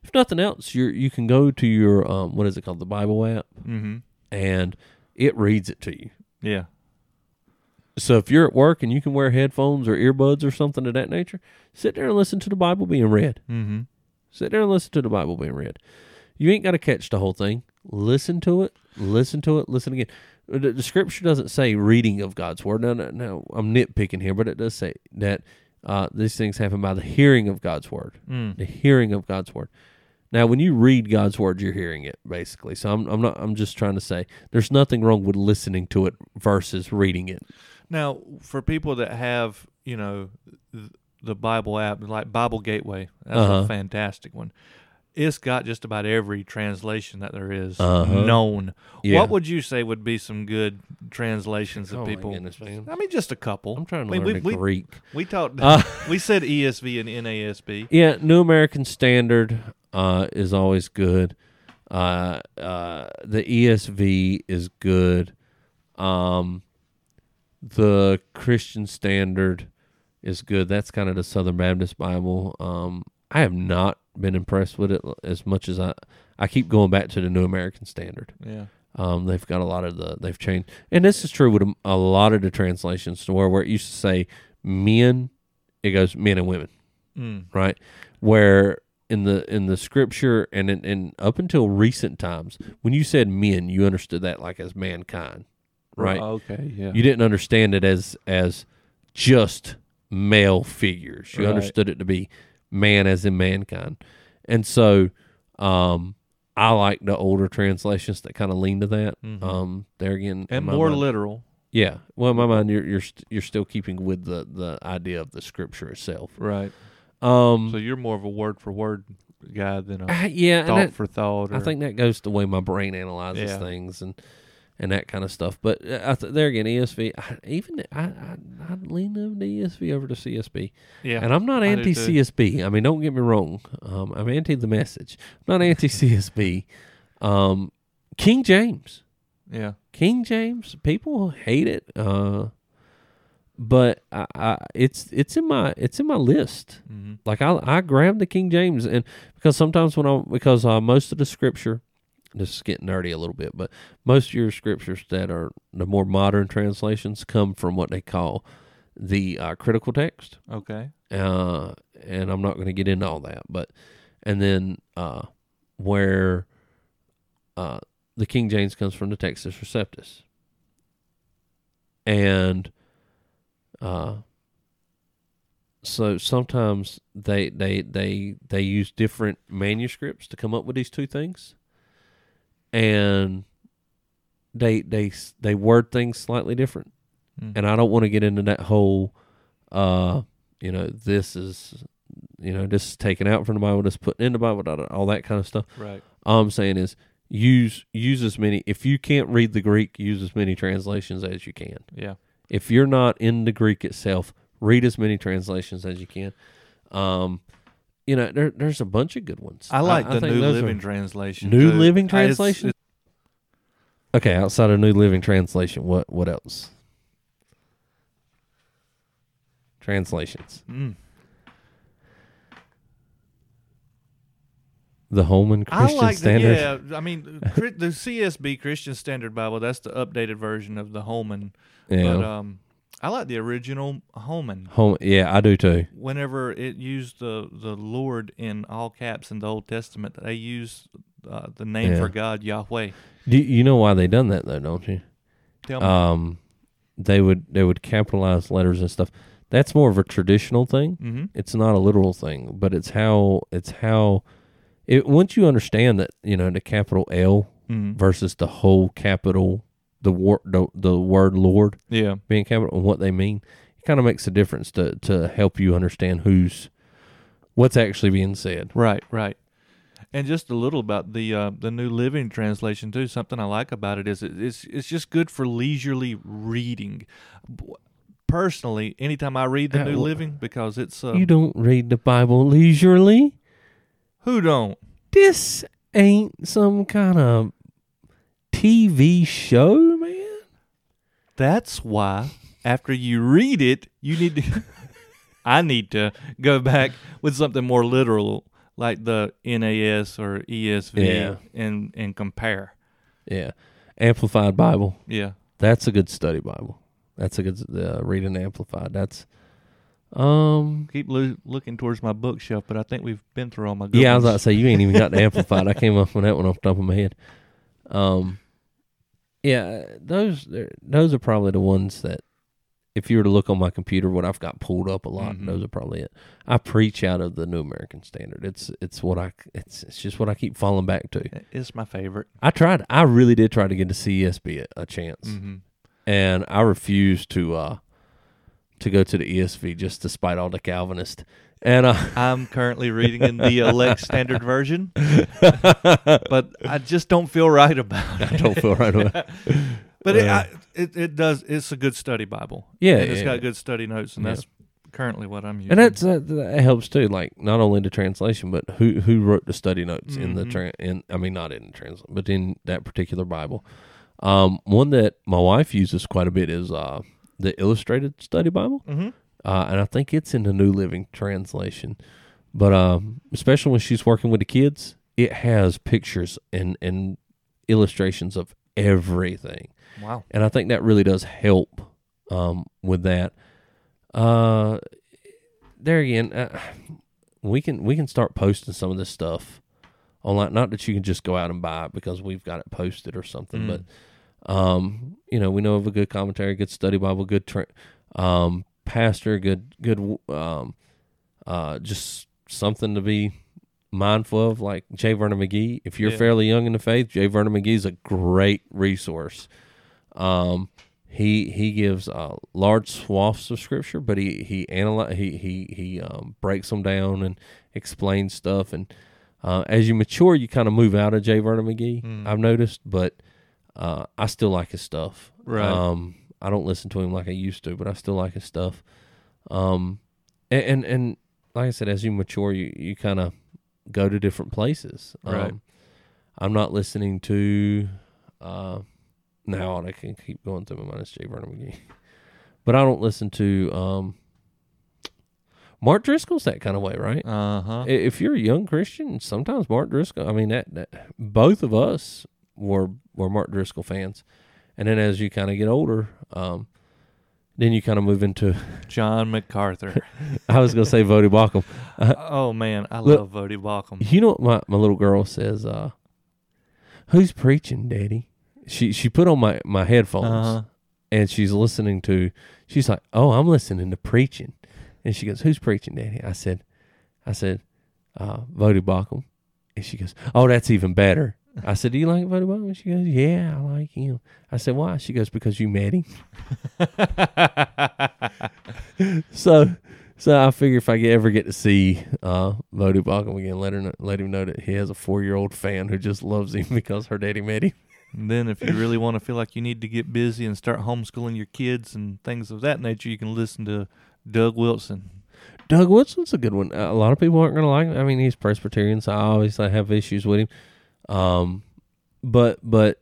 S1: If nothing else, you you can go to your um, what is it called, the Bible app,
S2: Mm-hmm.
S1: and it reads it to you.
S2: Yeah.
S1: So if you're at work and you can wear headphones or earbuds or something of that nature, sit there and listen to the Bible being read.
S2: Mm-hmm.
S1: Sit there and listen to the Bible being read. You ain't got to catch the whole thing. Listen to it. Listen to it. Listen again. The, the scripture doesn't say reading of God's word. No, no, no. I'm nitpicking here, but it does say that uh, these things happen by the hearing of God's word.
S2: Mm.
S1: The hearing of God's word. Now, when you read God's word, you're hearing it basically. So I'm, I'm not. I'm just trying to say there's nothing wrong with listening to it versus reading it.
S2: Now, for people that have, you know, the Bible app, like Bible Gateway, that's
S1: Uh-huh.
S2: a fantastic one. It's got just about every translation that there is
S1: Uh-huh.
S2: known.
S1: Yeah.
S2: What would you say would be some good translations that
S1: Oh, my
S2: people?
S1: goodness, man.
S2: I mean, just a couple.
S1: I'm trying to
S2: I mean,
S1: learn
S2: we,
S1: the
S2: we,
S1: Greek.
S2: we talked. *laughs*
S1: Uh, *laughs*
S2: we said ESV and NASB.
S1: yeah, New American Standard uh, is always good. Uh, uh, the ESV is good. Um, the Christian Standard is good. That's kind of the Southern Baptist Bible. Um, I have not been impressed with it as much as I. I keep going back to the New American Standard.
S2: Yeah.
S1: Um, they've got a lot of the they've changed, and this is true with a, a lot of the translations to where where it used to say men, it goes men and women,
S2: Mm.
S1: right? Where in the in the scripture and in, and up until recent times, when you said men, you understood that like as mankind, right?
S2: Okay. Yeah.
S1: You didn't understand it as as just male figures. You
S2: Right.
S1: understood it to be man as in mankind. And so um I like the older translations that kind of lean to that.
S2: Mhm.
S1: Um there again in
S2: and more
S1: mind-
S2: literal.
S1: Yeah. Well, in my mind you're you're st- you're still keeping with the the idea of the scripture itself.
S2: Right.
S1: Um
S2: So you're more of a word for word guy than a
S1: I- yeah,
S2: thought
S1: that-
S2: for thought. Or,
S1: I think that goes the way my brain analyzes
S2: Yeah.
S1: things and and that kind of stuff. But uh, I th- there again, ESV. I, even I, I I lean over the ESV over to CSB,
S2: Yeah.
S1: and I'm not anti. CSB. I mean, don't get me wrong. Um, I'm anti the message. I'm not anti *laughs* CSB. Um, King James,
S2: Yeah.
S1: King James. People hate it. Uh, but I, I, it's it's in my it's in my list.
S2: Mm-hmm.
S1: Like I I grabbed the King James and because sometimes when I because uh, most of the scripture this is getting nerdy a little bit, but most of your scriptures that are the more modern translations come from what they call the uh, critical text.
S2: Okay.
S1: Uh, and I'm not going to get into all that, but and then uh, where uh, the King James comes from the Textus Receptus, and uh, so sometimes they they they they use different manuscripts to come up with these two things, and they they they word things slightly different,
S2: Mm.
S1: and I don't want to get into that whole, uh, you know, this is, you know, this is taken out from the Bible, this put in the Bible, all that kind of stuff.
S2: right.
S1: All I'm saying is use use as many. If you can't read the Greek, use as many translations as you can.
S2: Yeah.
S1: If you're not in the Greek itself, read as many translations as you can. Um, you know, there, there's a bunch of good ones.
S2: I like the
S1: think
S2: New
S1: are-
S2: Living Translation.
S1: New
S2: too.
S1: Living
S2: I- it's-
S1: Translation?
S2: it's-
S1: Okay, outside of New Living Translation, what what else? Translations.
S2: mm.
S1: The Holman
S2: I
S1: Christian
S2: like
S1: Standard.
S2: the yeah. I mean, the CSB Christian Standard Bible. That's the updated version of the Holman.
S1: Yeah.
S2: But um, I like the original Holman.
S1: Home, yeah, I do too.
S2: Whenever it used the the Lord in all caps in the Old Testament, they used uh, the name
S1: Yeah.
S2: for God Yahweh.
S1: Do you know why they done that though? Don't you?
S2: Tell me.
S1: Um, they would they would capitalize letters and stuff. That's more of a traditional thing.
S2: mm-hmm.
S1: It's not a literal thing, but it's how it's how. It once you understand that you know the capital L
S2: Mm-hmm.
S1: versus the whole capital the word the, the word Lord
S2: Yeah.
S1: being capital and what they mean, it kind of makes a difference to to help you understand who's what's actually being said.
S2: Right, right. And just a little about the uh, the New Living Translation too. Something I like about it is it, it's it's just good for leisurely reading. Personally, anytime I read the
S1: Uh,
S2: New Living, because it's uh,
S1: you don't read the Bible leisurely.
S2: who don't.
S1: This ain't some kind of TV show.
S2: That's why after you read it, you need to. *laughs* I need to go back with something more literal, like the NAS or ESV,
S1: Yeah.
S2: and and compare.
S1: Yeah, Amplified Bible.
S2: Yeah,
S1: That's a good study Bible. That's a good uh, reading amplified. That's um
S2: keep loo- looking towards my bookshelf, but I think we've been through all my. Good
S1: yeah. I was
S2: ones.
S1: about to say you ain't even got the *laughs* amplified. I came up with that one off the top of my head. Um, yeah, those those are probably the ones that if you were to look on my computer, what I've got pulled up a lot,
S2: Mhm.
S1: those are probably it. I preach out of the New American Standard. It's it's what I it's it's just what I keep falling back to.
S2: It's my favorite.
S1: I tried. I really did try to get the CSB a, a chance.
S2: Mm-hmm.
S1: and I refused to uh to go to the ESV just despite all the Calvinists. And uh
S2: I'm currently reading in the *laughs* Elect Standard Version, but I just don't feel right about it.
S1: I don't feel right about it. *laughs*
S2: But it, I, it it does. It's a good study Bible.
S1: Yeah,
S2: and it's
S1: yeah.
S2: got good study notes, and
S1: Yeah.
S2: that's currently what I'm using.
S1: And that's uh, that helps too. Like not only the translation, but who who wrote the study notes in the
S2: Mhm.
S1: tra- in I mean not in the translation, but in that particular Bible. Um, one that my wife uses quite a bit is uh the Illustrated Study Bible.
S2: mm-hmm.
S1: Uh, and I think it's in the New Living Translation. But um, especially when she's working with the kids, it has pictures and and illustrations of everything,
S2: Wow.
S1: and I think that really does help um, with that. Uh, there again, uh, we can we can start posting some of this stuff online. Not that you can just go out and buy it because we've got it posted or something,
S2: Mm.
S1: but um, you know, we know of a good commentary, good study Bible, good tra- um, pastor, good, good, um, uh, just something to be mindful of, like J. Vernon McGee. If you're
S2: Yeah.
S1: fairly young in the faith, J. Vernon McGee is a great resource. Um, he he gives uh, large swaths of scripture, but he he analyze he he he um, breaks them down and explains stuff. And uh, as you mature, you kind of move out of J. Vernon McGee.
S2: Mm.
S1: I've noticed, but uh, I still like his stuff.
S2: Right.
S1: Um, I don't listen to him like I used to, but I still like his stuff. Um, and and, and like I said, as you mature, you you kind of go to different places.
S2: Right.
S1: Um, I'm not listening to. Uh, now I can keep going through my mind. It's J. Vernon McGee, *laughs* but I don't listen to. Um, Mark Driscoll's that kind of way, right?
S2: Uh huh.
S1: If you're a young Christian, sometimes Mark Driscoll. I mean, that, that both of us were were Mark Driscoll fans, and then as you kind of get older, um, then you kind of move into.
S2: John MacArthur. *laughs*
S1: I was gonna say Voddie Baucham. *laughs*
S2: oh man, I
S1: Look-
S2: love Voddie Baucham.
S1: You know what my, my little girl says? Uh, Who's preaching, Daddy? She she put on my my headphones
S2: Uh-huh.
S1: and she's listening to. She's like, "Oh, I'm listening to preaching," and she goes, "Who's preaching, Daddy?" I said, "I said, uh, Voddie Baucham," and she goes, "Oh, that's even better." I said, "Do you like Voddie Baucham?" She goes, "Yeah, I like him." I said, "Why?" She goes, "Because you met him." *laughs* so, so I figure if I ever get to see uh, Voddie Baucham again, let her know, let him know that he has a four year old fan who just loves him *laughs* because her daddy met him.
S2: And then, if you really want to feel like you need to get busy and start homeschooling your kids and things of that nature, you can listen to Doug Wilson.
S1: Doug Wilson's a good one. A lot of people aren't going to like him. I mean, he's Presbyterian, so I obviously have issues with him. Um, but but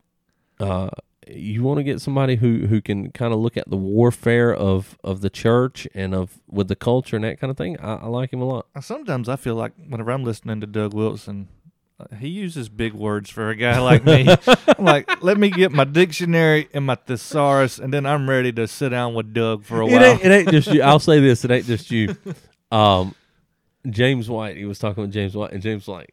S1: uh, you want to get somebody who who can kind of look at the warfare of of the church and of with the culture and that kind of thing. I, I like him a lot.
S2: Sometimes I feel like whenever I'm listening to Doug Wilson, uh, he uses big words for a guy like me. *laughs* I'm like, let me get my dictionary and my thesaurus, and then I'm ready to sit down with Doug for a
S1: It
S2: while.
S1: ain't, it ain't just you. *laughs* I'll say this: it ain't just you. Um, James White. He was talking with James White, and James like,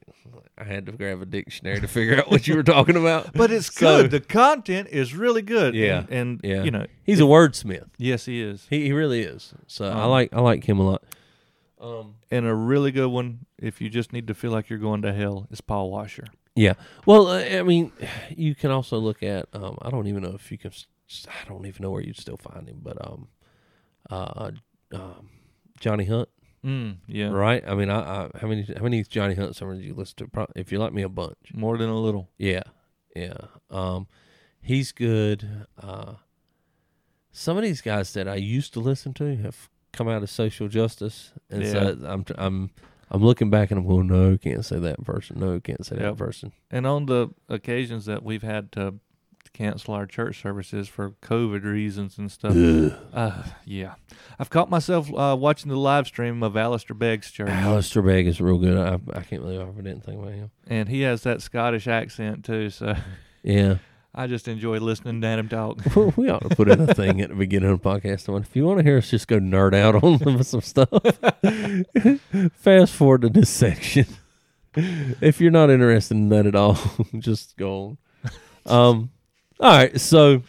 S1: I had to grab a dictionary to figure out what you were talking about. *laughs*
S2: But it's
S1: So-
S2: good. The content is really good.
S1: Yeah,
S2: and, and
S1: yeah.
S2: you know,
S1: He's a wordsmith.
S2: yes, he is.
S1: He he really is. So I
S2: Um,
S1: like I like him a lot. Um,
S2: And a really good one, if you just need to feel like you're going to hell, is Paul Washer.
S1: yeah. Well, uh, I mean, you can also look at. Um, I don't even know if you can. I don't even know where you'd still find him, but um, uh, um, Johnny Hunt.
S2: Mm, yeah,
S1: Right. I mean, I, I how many how many Johnny Hunt songs did you listen to? Pro- If you like me, a bunch.
S2: more than a little.
S1: Yeah, yeah. Um, he's good. Uh, some of these guys that I used to listen to have come out of social justice, and so I'm I'm I'm looking back and I'm going, no, can't say that person. No, can't say that
S2: Yep.
S1: person.
S2: And on the occasions that we've had to cancel our church services for COVID reasons and stuff, uh, yeah, I've caught myself uh, watching the live stream of Alistair Begg's church,
S1: Alistair Begg is real good. I I can't believe I ever didn't think about him.
S2: and he has that Scottish accent too. So
S1: Yeah, *laughs*
S2: I just enjoy listening to him talk. *laughs*
S1: we ought to put in a thing at the beginning of the podcast. If you want to hear us just go nerd out on *laughs* some stuff, fast forward to this section. If you're not interested in that at all, just go on. Um, all right, so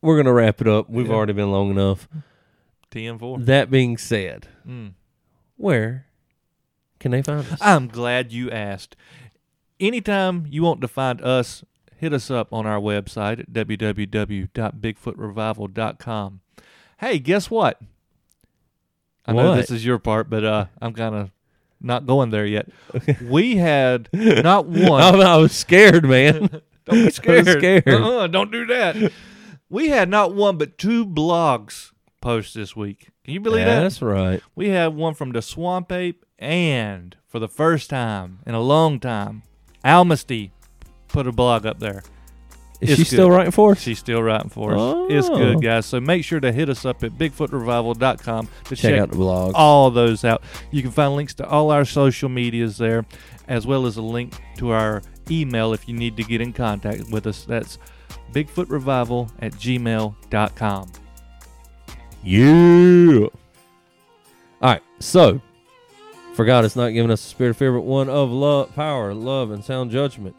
S1: we're gonna wrap it up. We've
S2: Yeah.
S1: already been long enough.
S2: TM4.
S1: That being said,
S2: Mm.
S1: where can they find us?
S2: I'm glad you asked. Anytime you want to find us, hit us up on our website at www.bigfootrevival.com. Hey, guess what? I know this is your part, but uh, I'm kind of not going there yet. *laughs* We had not *laughs* one.
S1: I was scared, man. *laughs* *laughs*
S2: Don't be scared.
S1: scared.
S2: Uh-uh, don't do that. *laughs* We had not one but two blogs post this week. Can you believe that?
S1: That's right.
S2: We have one from the Swamp Ape, and for the first time in a long time, Almasty put a blog up there.
S1: Is
S2: It's
S1: she still writing for us?
S2: She's still writing for us. It's good,
S1: Oh.
S2: guys. So make sure to hit us up at bigfootrevival.com to
S1: Check,
S2: check,
S1: out the blog.
S2: all those out. You can find links to all our social medias there, as well as a link to our email if you need to get in contact with us. That's bigfootrevival at gmail.com.
S1: Yeah. All right. So, for God has not given us a spirit of fear, but one of love, power, love, and sound judgment.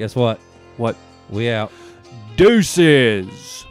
S1: Guess what?
S2: What?
S1: We out.
S2: Deuces!